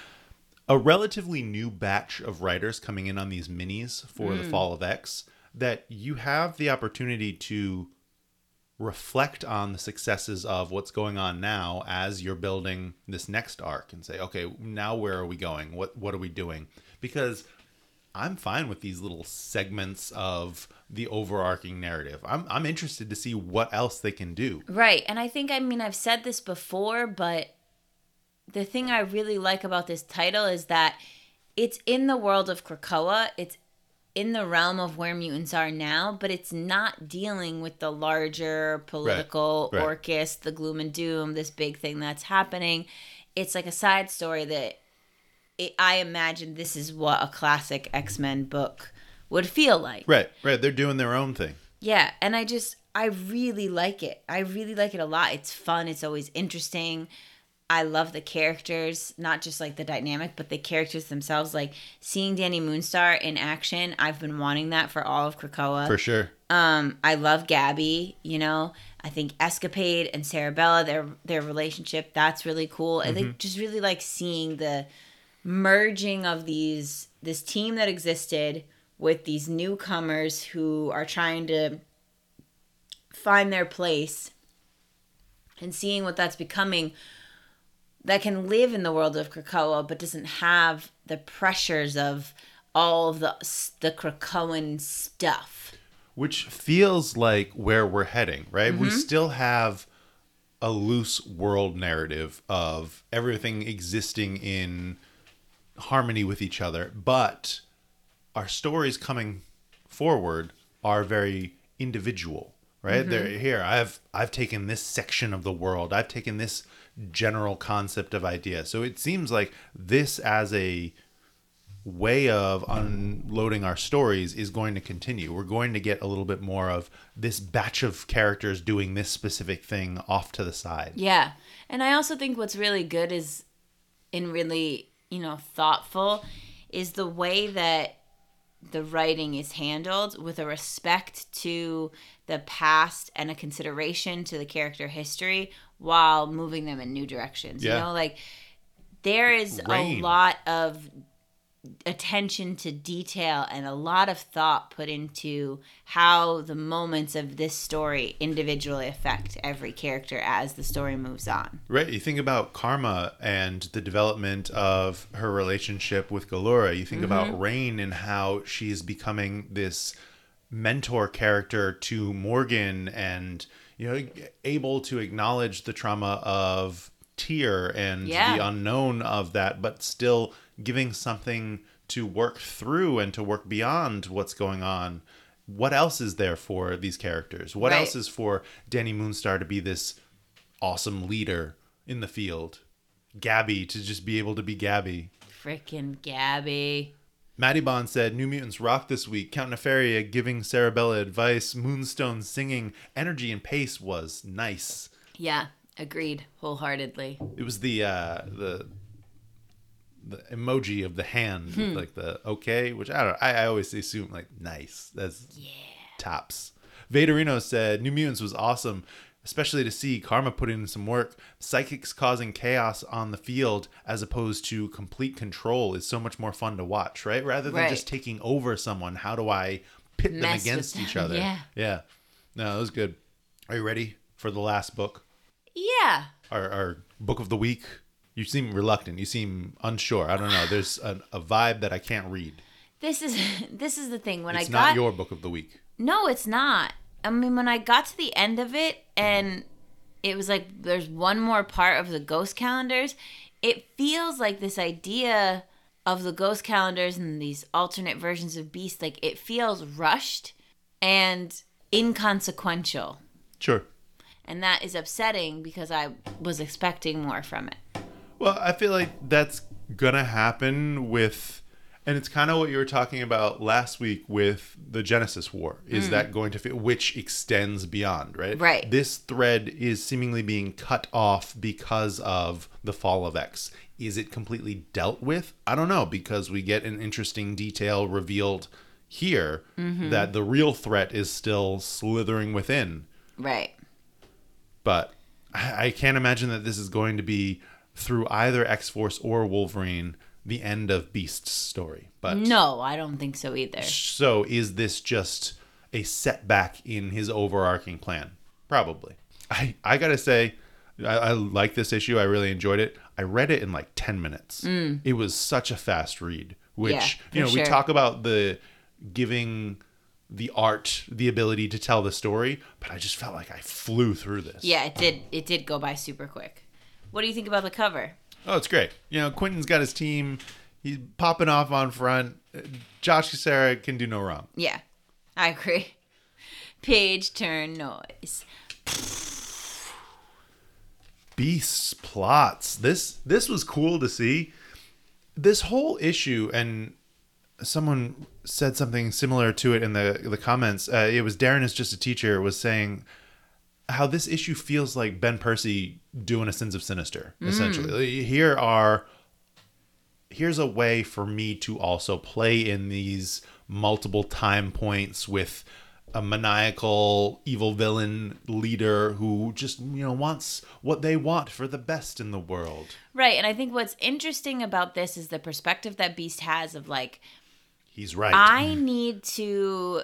a relatively new batch of writers coming in on these minis for the mm. Fall of X that you have the opportunity to reflect on the successes of what's going on now as you're building this next arc and say, okay, now where are we going? What what are we doing? Because I'm fine with these little segments of the overarching narrative. I'm I'm interested to see what else they can do. Right. And I think, I mean, I've said this before, but the thing I really like about this title is that it's in the world of Krakoa. It's in the realm of where mutants are now, but it's not dealing with the larger political right. Orchis, the gloom and doom, this big thing that's happening. It's like a side story that it, I imagine this is what a classic X Men book would feel like. Right, right. They're doing their own thing. Yeah, and I just I really like it. I really like it a lot. It's fun. It's always interesting. I love the characters, not just like the dynamic, but the characters themselves. Like seeing Danny Moonstar in action, I've been wanting that for all of Krakoa. For sure. Um, I love Gabby. You know, I think Escapade and Sarabella, their their relationship, that's really cool. I think just really like seeing the merging of these this team that existed with these newcomers who are trying to find their place and seeing what that's becoming that can live in the world of Krakoa but doesn't have the pressures of all of the the Krakoan stuff. Which feels like where we're heading, right? Mm-hmm. We still have a loose world narrative of everything existing in harmony with each other, but our stories coming forward are very individual, right? They're here. I've I've taken this section of the world. I've taken this general concept of idea. So it seems like this as a way of unloading our stories is going to continue. We're going to get a little bit more of this batch of characters doing this specific thing off to the side. Yeah. And I also think what's really good is and really, you know, thoughtful is the way that the writing is handled with a respect to the past and a consideration to the character history while moving them in new directions. Yeah. You know, like there is Rain. a lot of attention to detail and a lot of thought put into how the moments of this story individually affect every character as the story moves on. Right. You think about Karma and the development of her relationship with Galora. You think about mm-hmm. Rain and how she is becoming this mentor character to Morgan and, you know, able to acknowledge the trauma of Tear and Yeah. the unknown of that, but still giving something to work through and to work beyond what's going on. What else is there for these characters? What Right. else is for Danny Moonstar to be this awesome leader in the field. Gabby to just be able to be Gabby. Freaking Gabby. Maddie Bond said, New Mutants rock this week. Count Nefaria giving Sarabella advice. Moonstone singing. Energy and pace was nice. Yeah, agreed wholeheartedly. It was the uh, the the emoji of the hand, Hmm. like the okay, which I don't. I, I always assume like nice. That's yeah tops. Vaderino said, New Mutants was awesome. Especially to see Karma put in some work. Psychics causing chaos on the field as opposed to complete control is so much more fun to watch, right? Rather than Right. just taking over someone, how do I pit them Mess with against each them, other? yeah. Yeah. No, it was good. Are you ready for the last book? Yeah. our, our book of the week. You seem reluctant. You seem unsure. I don't know. There's a, a vibe that I can't read. This is this is the thing when It's I not got your book of the week. No, it's not. I mean, when I got to the end of it and it was like there's one more part of the ghost calendars, it feels like this idea of the ghost calendars and these alternate versions of Beast, like it feels rushed and inconsequential. Sure. And that is upsetting because I was expecting more from it. Well, I feel like that's gonna happen with, and it's kind of what you were talking about last week with the Genesis War. Is that going to fit, which extends beyond, right? Mm. Right. This thread is seemingly being cut off because of the fall of X. Is it completely dealt with? I don't know because we get an interesting detail revealed here Mm-hmm. that the real threat is still slithering within Right. but I can't imagine that this is going to be through either X Force or Wolverine the end of Beast's story. But No, I don't think so either. so is this just a setback in his overarching plan? Probably. I I gotta say, I, I like this issue. I really enjoyed it. I read it in like ten minutes. It was such a fast read. Which Mm. Yeah, you know for we talk about the giving the art the ability to tell the story, but I just felt like I flew through this. Yeah, it did it did go by super quick. What do you think about the cover? Oh, it's great. You know, Quentin's got his team. He's popping off on front. Josh Cassara can do no wrong. Yeah, I agree. Page turn noise. Beasts plots. This this was cool to see. This whole issue and someone said something similar to it in the the comments. Uh, it was Darren is just a teacher was saying how this issue feels like Ben Percy doing a Sins of Sinister. Mm. Essentially, here are here's a way for me to also play in these multiple time points with a maniacal evil villain leader who just you know wants what they want for the best in the world Right, and I think what's interesting about this is the perspective that Beast has of like, he's right I need to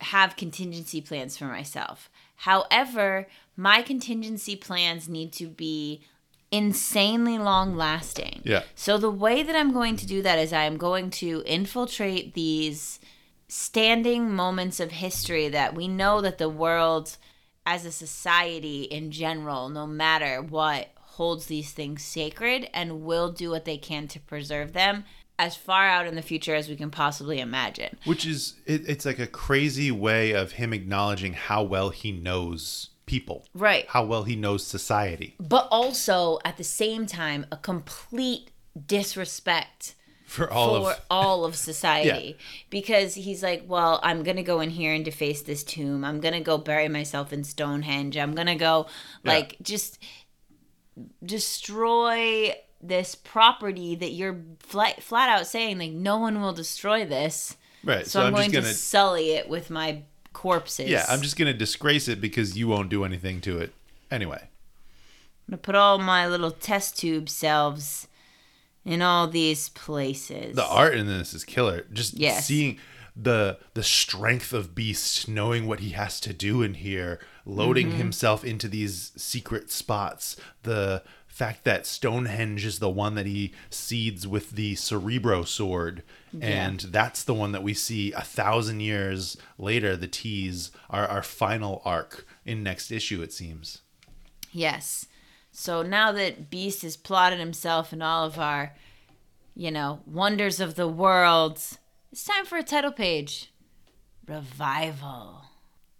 have contingency plans for myself. However, my contingency plans need to be insanely long lasting. Yeah. So the way that I'm going to do that is I am going to infiltrate these standing moments of history that we know that the world as a society in general, no matter what, holds these things sacred and will do what they can to preserve them as far out in the future as we can possibly imagine. which is it, it's like a crazy way of him acknowledging how well he knows people. Right. how well he knows society. But also at the same time a complete disrespect for all for of all of society. Because he's like well i'm gonna go in here and deface this tomb. I'm gonna go bury myself in stonehenge. I'm gonna go like just destroy this property that you're flat, flat out saying like no one will destroy this. Right so, so, i'm, i'm, going gonna to sully it with my corpses. Yeah i'm just gonna disgrace it because you won't do anything to it. Anyway. I'm gonna put all my little test tube selves in all these places. The art in this is killer. Just Yes. seeing the the strength of beast knowing what he has to do in here loading Mm-hmm. himself into these secret spots the fact that stonehenge is the one that he seeds with the cerebro sword and that's the one that we see a thousand years later the tease are our final arc in next issue it seems Yes. So now that Beast has plotted himself and all of our, you know, wonders of the world, it's time for a title page. Revival.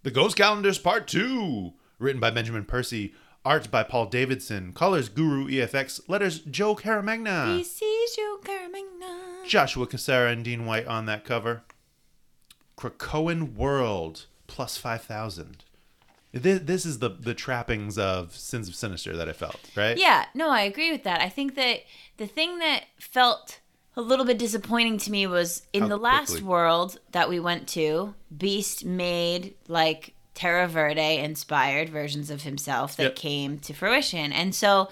The Ghost Calendars Part 2, written by Benjamin Percy, art by Paul Davidson, colors Guru EFX, letters Joe Caramagna. You, Carmina. Joshua Cassara and Dean White on that cover. Krakoan World, plus 5,000. This, this is the, the trappings of Sins of Sinister that I felt, right? Yeah, no, I agree with that. I think that the thing that felt a little bit disappointing to me was in How the last quickly. world that we went to, Beast made like Terra Verde inspired versions of himself that Yep. came to fruition. And so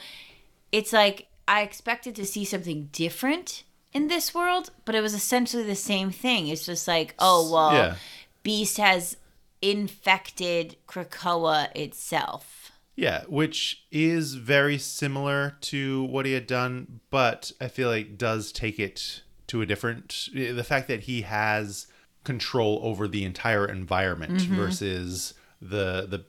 it's like I expected to see something different in this world, but it was essentially the same thing. It's just like, oh, well, Yeah. Beast has infected Krakoa itself. Yeah, which is very similar to what he had done, but I feel like does take it to a different. The fact that he has control over the entire environment Mm-hmm. versus the the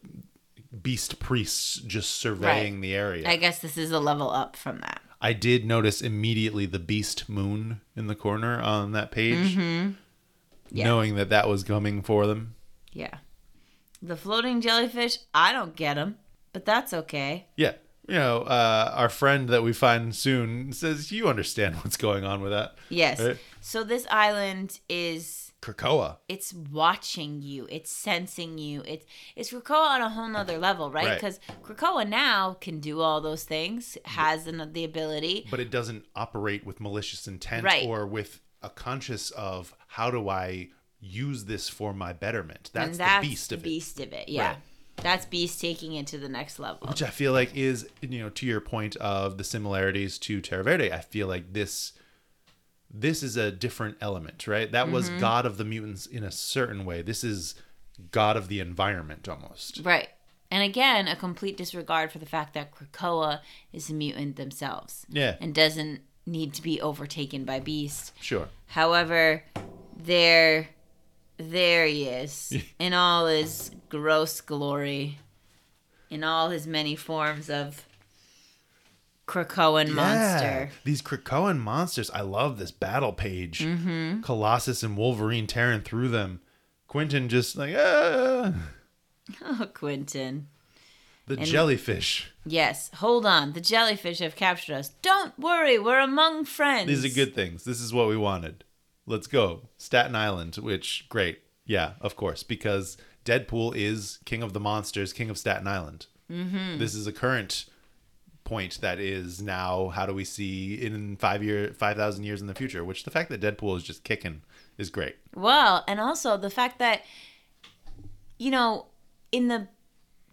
beast priests just surveying Right. the area. I guess this is a level up from that. I did notice immediately the beast moon in the corner on that page, Mm-hmm. Yeah. knowing that that was coming for them. Yeah. The floating jellyfish, I don't get them, but that's okay. Yeah. You know, uh, our friend that we find soon says you understand what's going on with that. Yes. Right. So this island is Krakoa. it's watching you, it's sensing you. It's it's Krakoa on a whole nother level, right? Right. Because Krakoa now can do all those things, has the, the ability. but it doesn't operate with malicious intent Right. or with a conscious of how do I use this for my betterment. That's, that's the beast of it. beast of it. Yeah. Right. That's beast taking it to the next level. Which I feel like is, you know, to your point of the similarities to Terra Verde, I feel like this this is a different element, right? That was Mm-hmm. God of the mutants in a certain way. This is God of the environment almost. Right. And again, a complete disregard for the fact that Krakoa is a mutant themselves. Yeah. And doesn't need to be overtaken by beast. Sure. However, there there he is in all his gross glory, in all his many forms of Krakoan monster. These Krakoan monsters. I love this battle page. Mm-hmm. Colossus and Wolverine tearing through them. Quentin just like, ah. Oh, Quentin. The jellyfish. Yes, hold on. The jellyfish have captured us. Don't worry, we're among friends. These are good things. This is what we wanted. Let's go. Staten Island, which, great. Yeah, of course, because Deadpool is king of the monsters, king of Staten Island. Mm-hmm. This is a current point that is now how do we see in five year five thousand years in the future which the fact that deadpool is just kicking is great Well, and also the fact that, you know, in the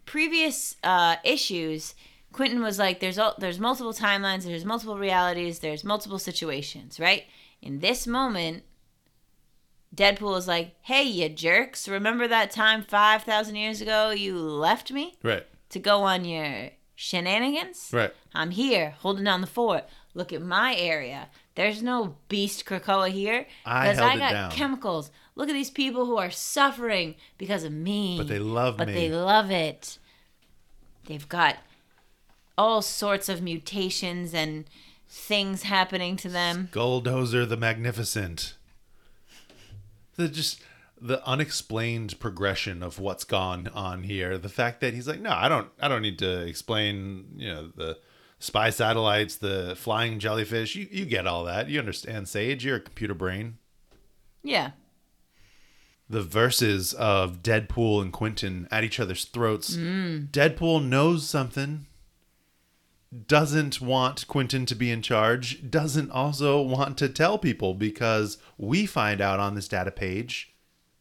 previous uh, issues, Quentin was like, "There's all, there's multiple timelines, there's multiple realities, there's multiple situations, right?" In this moment, Deadpool is like, "Hey, you jerks! Remember that time five thousand years ago you left me right to go on your shenanigans? right I'm here, holding down the fort. Look at my area. There's no beast Krakoa here I because I it got down. chemicals. Look at these people who are suffering because of me. But they love but me. they love it. They've got all sorts of mutations and things happening to them. Golddozer the Magnificent. The just the unexplained progression of what's gone on here. The fact that he's like, no, I don't, I don't need to explain. You know, the spy satellites, the flying jellyfish. You, you get all that. You understand, Sage. You're a computer brain. Yeah. The verses of Deadpool and Quentin at each other's throats. Mm. Deadpool knows something. Doesn't want Quentin to be in charge. Doesn't also want to tell people because we find out on this data page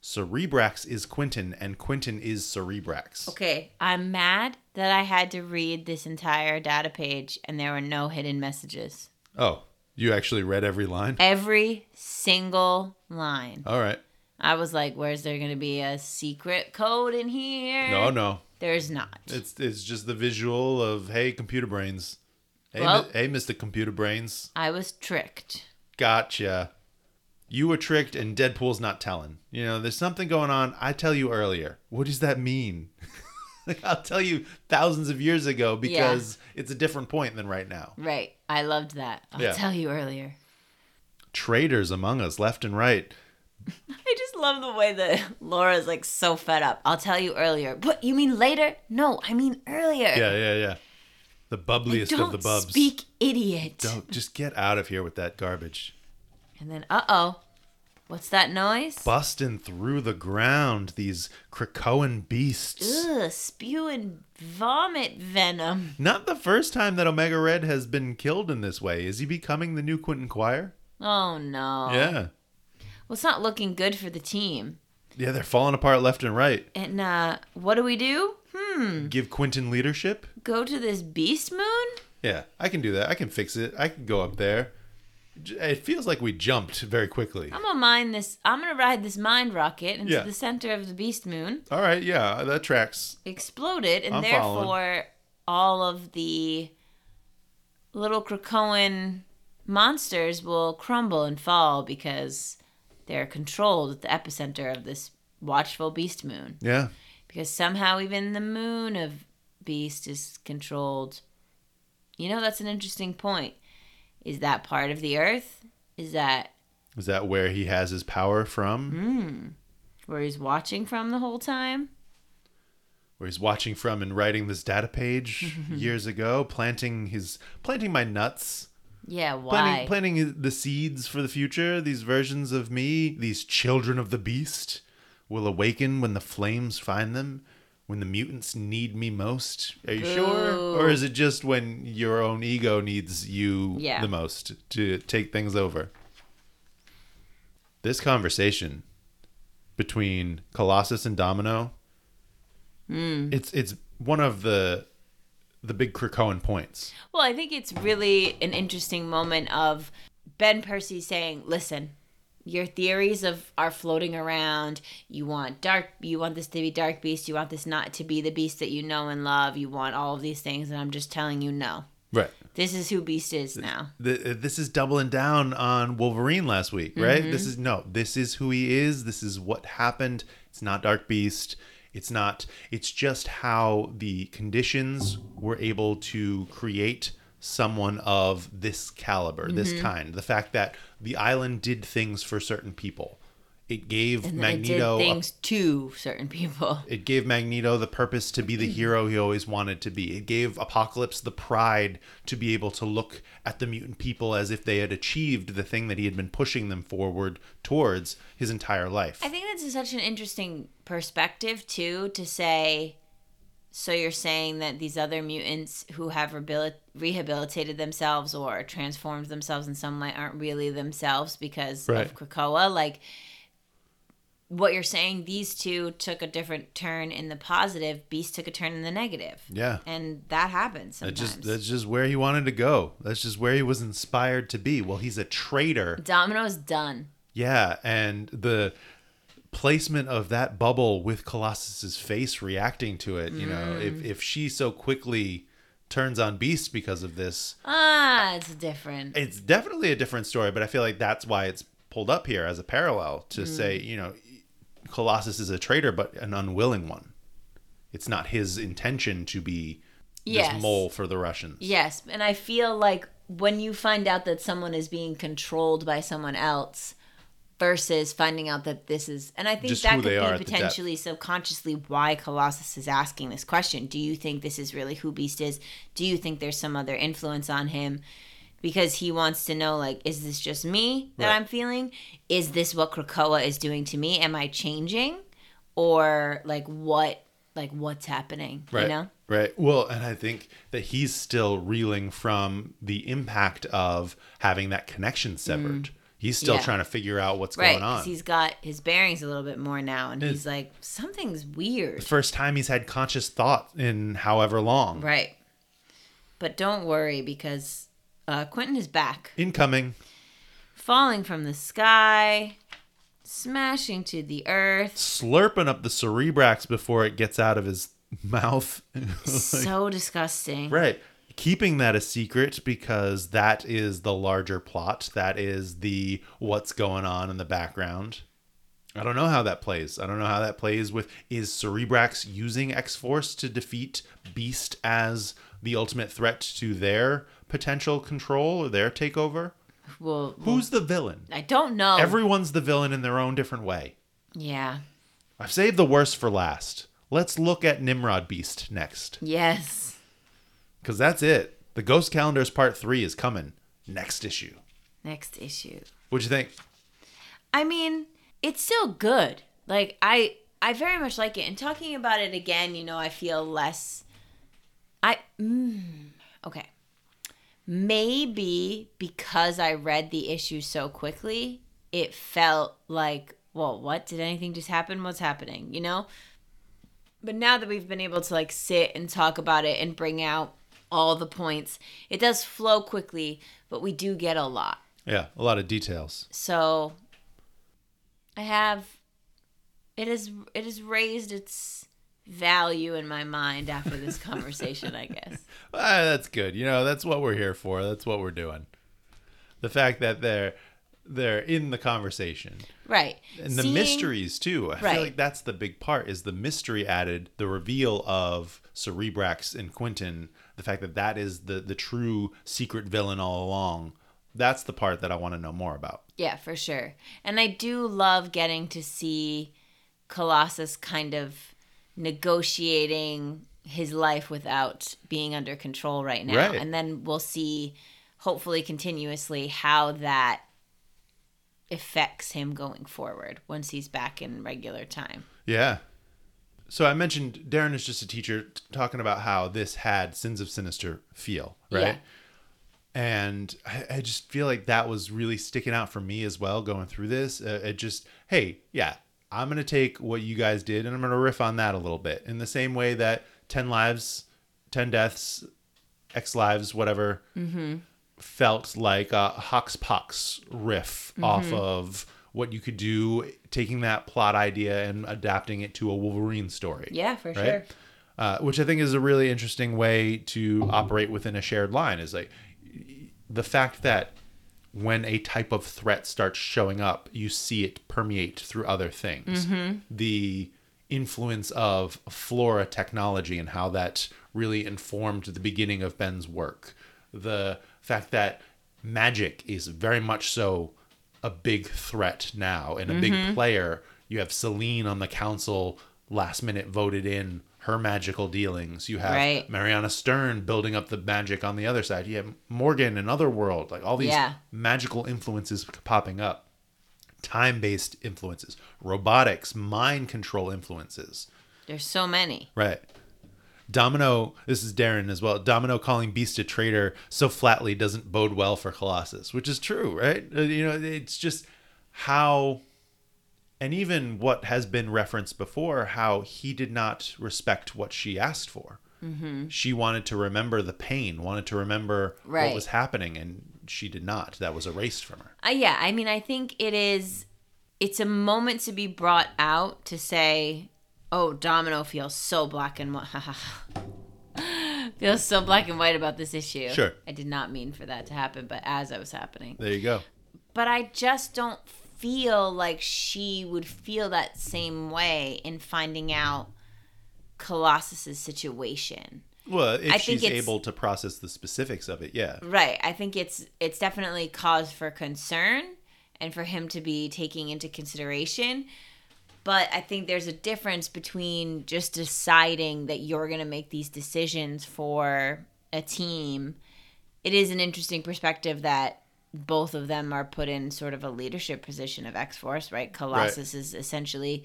Cerebrax is Quentin and Quentin is Cerebrax. Okay, I'm mad that I had to read this entire data page and there were no hidden messages. Oh, you actually read every line? Every single line. All right. I was like, where's there going to be a secret code in here? No, no. There's not. It's it's just the visual of hey computer brains. Hey, Well- mi- hey Mr. Computer Brains. I was tricked. Gotcha. You were tricked and Deadpool's not telling. You know, there's something going on. I tell you earlier. What does that mean? like I'll tell you thousands of years ago because it's a different point than right now. Right. I loved that. I'll Yeah. tell you earlier. Traitors among us, left and right. I just love the way that Laura's like so fed up. I'll tell you earlier. What? You mean later? No, I mean earlier. Yeah, yeah, yeah. The bubbliest of the bubs. speak, idiot. Don't just get out of here with that garbage. And then, uh oh. What's that noise? Busting through the ground, these Krakoan beasts. Ugh, spewing vomit venom. Not the first time that Omega Red has been killed in this way. Is he becoming the new Quentin Quire? Oh no. Yeah. Well, it's not looking good for the team. Yeah, they're falling apart left and right. And uh, what do we do? Hmm. Give Quentin leadership? Go to this beast moon? Yeah, I can do that. I can fix it. I can go up there. It feels like we jumped very quickly. I'm gonna mine this. I'm gonna ride this mind rocket into Yeah. the center of the beast moon, All right, yeah, that tracks. explode it, and I'm therefore following. all of the little Krakoan monsters will crumble and fall because they're controlled at the epicenter of this watchful beast moon. Yeah. Because somehow even the moon of beast is controlled. You know, that's an interesting point. Is that part of the earth? Is that Is that where he has his power from? Hmm. where he's watching from the whole time? Where he's watching from and writing this data page years ago, planting his planting my nuts, Yeah, why? planting planting the seeds for the future. These versions of me, these children of the beast, will awaken when the flames find them. When the mutants need me most, are you sure, or is it just when your own ego needs you Yeah. the most to take things over? This conversation between Colossus and Domino, hmm. it's it's one of the the big Krakoan points. Well, I think it's really an interesting moment of Ben Percy saying, "Listen, your theories of are floating around. You want dark. You want this to be dark beast. You want this not to be the beast that you know and love. You want all of these things, and I'm just telling you, no. Right. This is who Beast is now. Uh, this is doubling down on Wolverine last week, right? Mm-hmm. This is no, this is who he is. This is what happened. It's not Dark Beast. It's not, it's just how the conditions were able to create someone of this caliber, Mm-hmm. this kind. The fact that the island did things for certain people. It gave And Magneto it a did things to certain people. it gave Magneto the purpose to be the hero he always wanted to be. It gave Apocalypse the pride to be able to look at the mutant people as if they had achieved the thing that he had been pushing them forward towards his entire life. I think that's such an interesting perspective too to say. So you're saying that these other mutants who have rehabil- rehabilitated themselves or transformed themselves in some way aren't really themselves because Right. of Krakoa. Like what you're saying, these two took a different turn in the positive. Beast took a turn in the negative, yeah. and that happens That's sometimes. just that's just where he wanted to go. That's just where he was inspired to be. Well, he's a traitor. Domino's done. Yeah, and the placement of that bubble with Colossus's face reacting to it, you know, Mm. if if she so quickly turns on Beast because of this, Ah, it's different. it's definitely a different story, but I feel like that's why it's pulled up here as a parallel to Mm. say, you know, Colossus is a traitor but an unwilling one. It's not his intention to be Yes. this mole for the Russians. Yes, and I feel like when you find out that someone is being controlled by someone else versus finding out that this is and I think Just that could be potentially subconsciously why Colossus is asking this question. Do you think this is really who Beast is? Do you think there's some other influence on him? Because he wants to know like is this just me that Right. I'm feeling? Is this what Krakoa is doing to me? Am I changing? Or like what like what's happening? Right. You know? Right. Well, and I think that he's still reeling from the impact of having that connection severed. Mm. He's still. Yeah. trying to figure out what's Right, going on. he's got his bearings a little bit more now, and he's like, something's weird. the first time he's had conscious thought in however long. Right. But don't worry, because uh, Quentin is back, Incoming. falling from the sky, smashing to the earth. Slurping up the cerebrax before it gets out of his mouth. so disgusting. right. Keeping that a secret because that is the larger plot. That is the what's going on in the background. I don't know how that plays. I don't know how that plays with is Cerebrax using X Force to defeat Beast as the ultimate threat to their potential control or their takeover? Well, Who's the villain? I don't know. Everyone's the villain in their own different way. yeah. I've saved the worst for last. Let's look at Nimrod Beast next. Yes. Because that's it. The Ghost Calendars Part 3 is coming next issue. Next issue. What'd you think? I mean, it's still good. Like I I very much like it. And talking about it again, you know, I feel less I mm, okay. Maybe because I read the issue so quickly, it felt like, well, what? Did anything just happen? What's happening? You know? But now that we've been able to like sit and talk about it and bring out all the points, it does flow quickly, but we do get a lot. Yeah, a lot of details. So I have it is it has raised its value in my mind after this conversation, I guess. Ah, that's good. You know, that's what we're here for. That's what we're doing. The fact that they're they're in the conversation Right. and the Seeing- mysteries too. I Right. feel like that's the big part is the mystery added, the reveal of Cerebrax and Quentin, the fact that that is the the true secret villain all along. That's the part that I want to know more about. Yeah, for sure. And I do love getting to see Colossus kind of negotiating his life without being under control right now. Right. And then we'll see hopefully continuously how that affects him going forward once he's back in regular time. Yeah. So I mentioned Darren is just a teacher t- talking about how this had Sins of Sinister feel, right? Yeah. And I, I just feel like that was really sticking out for me as well going through this. Uh, it just, hey, yeah, I'm going to take what you guys did and I'm going to riff on that a little bit in the same way that 10 lives, 10 deaths, X lives, whatever, felt like a Hox Pox riff off of what you could do, taking that plot idea and adapting it to a Wolverine story. Yeah, for right? sure. Uh, which I think is a really interesting way to operate within a shared line. Is like the fact that when a type of threat starts showing up, you see it permeate through other things. The influence of flora technology and how that really informed the beginning of Ben's work. the fact that magic is very much so a big threat now and a Mm-hmm. big player. You have Selene on the council last minute voted in her magical dealings. You have Right. Mariana Stern building up the magic on the other side. You have Morgan in Otherworld, like all these Yeah. magical influences popping up. Time-based influences, robotics, mind control influences. There's so many. Right. Domino, this is Darren as well. Domino calling Beast a traitor so flatly doesn't bode well for Colossus, which is true, right? Uh, You know, it's just how, and even what has been referenced before, how he did not respect what she asked for. Mm-hmm. She wanted to remember the pain, wanted to remember Right. what was happening, and she did not. That was erased from her. Uh, yeah, I mean, I think it is. It's a moment to be brought out to say, "Oh, Domino feels so black and white." feels so black and white about this issue. Sure. I did not mean for that to happen, but as it was happening, There you go. but I just don't feel like she would feel that same way in finding out Colossus's situation. Well, if I she's able to process the specifics of it, yeah. Right. I think it's it's definitely cause for concern and for him to be taking into consideration. But I think there's a difference between just deciding that you're going to make these decisions for a team. It is an interesting perspective that both of them are put in sort of a leadership position of X Force, right? Colossus is essentially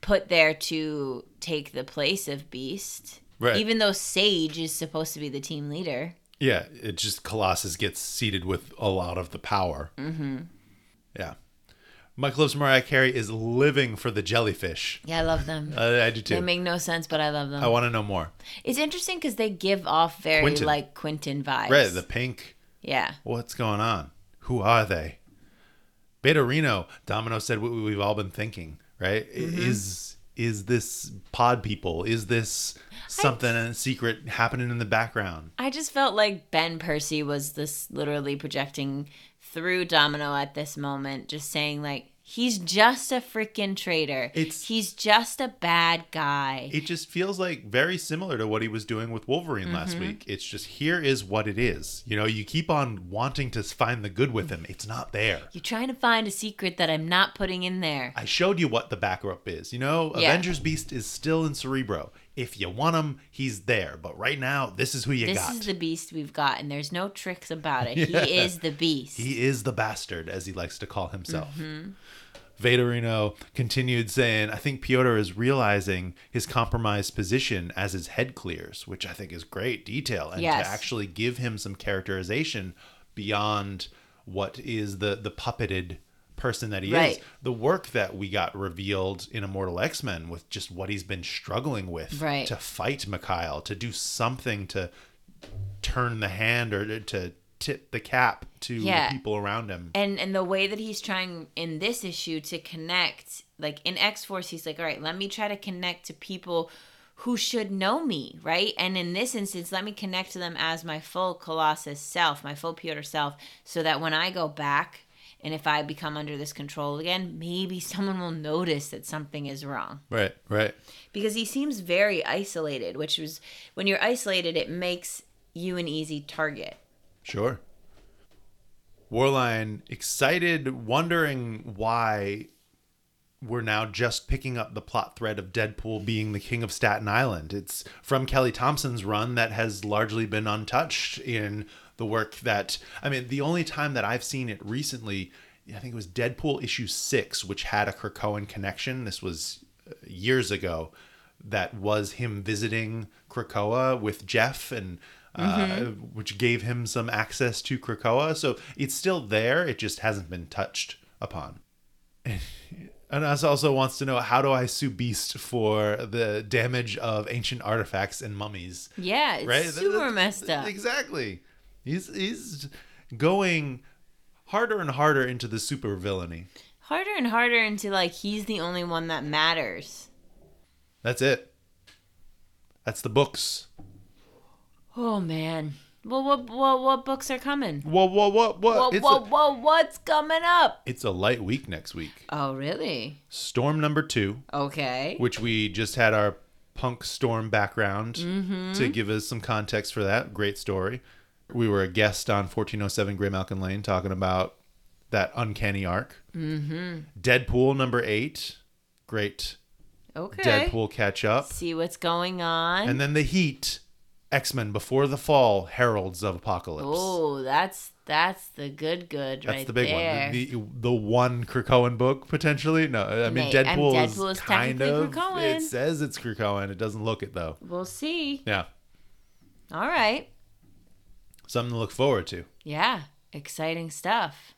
put there to take the place of Beast. Right. Even though Sage is supposed to be the team leader. Yeah, it just Colossus gets seated with a lot of the power. Mm-hmm. Yeah. Mike Loves Mariah Carey is living for the jellyfish. Yeah, I love them. Uh, I do too. They make no sense, but I love them. I want to know more. It's interesting because they give off very Quentin. like Quentin vibes. Right, the pink. yeah. What's going on? Who are they? Beta Reno. Domino said what we've all been thinking. Right? Mm-hmm. Is is this pod people? Is this something a secret happening in the background? I just felt like Ben Percy was this literally projecting through Domino at this moment, just saying like he's just a freaking traitor. It's- he's just a bad guy. It just feels like very similar to what he was doing with Wolverine Mm-hmm. last week. It's just here is what it is. You know, you keep on wanting to find the good with him. It's not there. You're trying to find a secret that I'm not putting in there. I showed you what the backup is. You know, Yeah. Avengers Beast is still in Cerebro. If you want him, he's there. But right now, this is who you This got. is the beast we've got, and there's no tricks about it. He is the beast. He is the bastard, as he likes to call himself. Mm-hmm. Vaderino continued saying, I think Piotr is realizing his compromised position as his head clears, which I think is great detail. And Yes. to actually give him some characterization beyond what is the, the puppeted person that he Right. is. The work that we got revealed in Immortal X Men with just what he's been struggling with Right. to fight Mikhail, to do something to turn the hand or to- tip the cap to Yeah. the people around him. and and the way that he's trying in this issue to connect like in x-force he's like all right let me try to connect to people who should know me right and in this instance let me connect to them as my full colossus self my full Piotr self so that when i go back and if i become under this control again maybe someone will notice that something is wrong Right, right. because he seems very isolated which was when you're isolated it makes you an easy target Sure. Warline excited, wondering why we're now just picking up the plot thread of Deadpool being the king of Staten Island. It's from Kelly Thompson's run that has largely been untouched in the work that I mean, the only time that I've seen it recently, I think it was Deadpool issue 6 which had a Krakoan connection. This was uh, years ago that was him visiting Krakoa with Jeff and uh, which gave him some access to Krakoa. So it's still there. It just hasn't been touched upon. And us also wants to know how do I sue Beast for the damage of ancient artifacts and mummies? yeah it's Right? super That- messed up Exactly. He's he's going harder and harder into the super villainy. harder and harder into like he's the only one that matters. That's it. That's the books. Oh man. Well, what what what books are coming? Whoa, whoa, whoa, whoa! Whoa, whoa, a, whoa, what's coming up? it's a light week next week. Oh, really? Storm number two, Okay. which we just had our punk storm background Mm-hmm. to give us some context for that. Great story. We were a guest on 1407 Graymalkin Lane talking about that uncanny arc. Mm-hmm. Deadpool number eight, great Okay. Deadpool catch up, See what's going on. and then the Heat, X Men Before the Fall, Heralds of Apocalypse. oh, that's that's the good good right? That's right the big there. one. The, the the one Krakoan book potentially. No, I mean Deadpool, Deadpool is is kind of. Krakoan. It says it's Krakoan. It doesn't look it though. we'll see. Yeah, All right. Something to look forward to. Yeah, exciting stuff.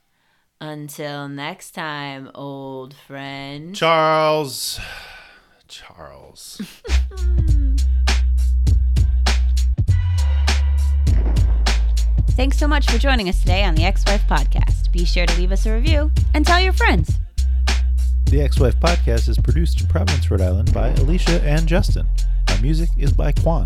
Until next time, old friend. Charles, Charles. Thanks so much for joining us today on the X Wife Podcast. Be sure to leave us a review and tell your friends. The X Wife podcast is produced in Providence, Rhode Island by Alicia and Justin. Our music is by Quan.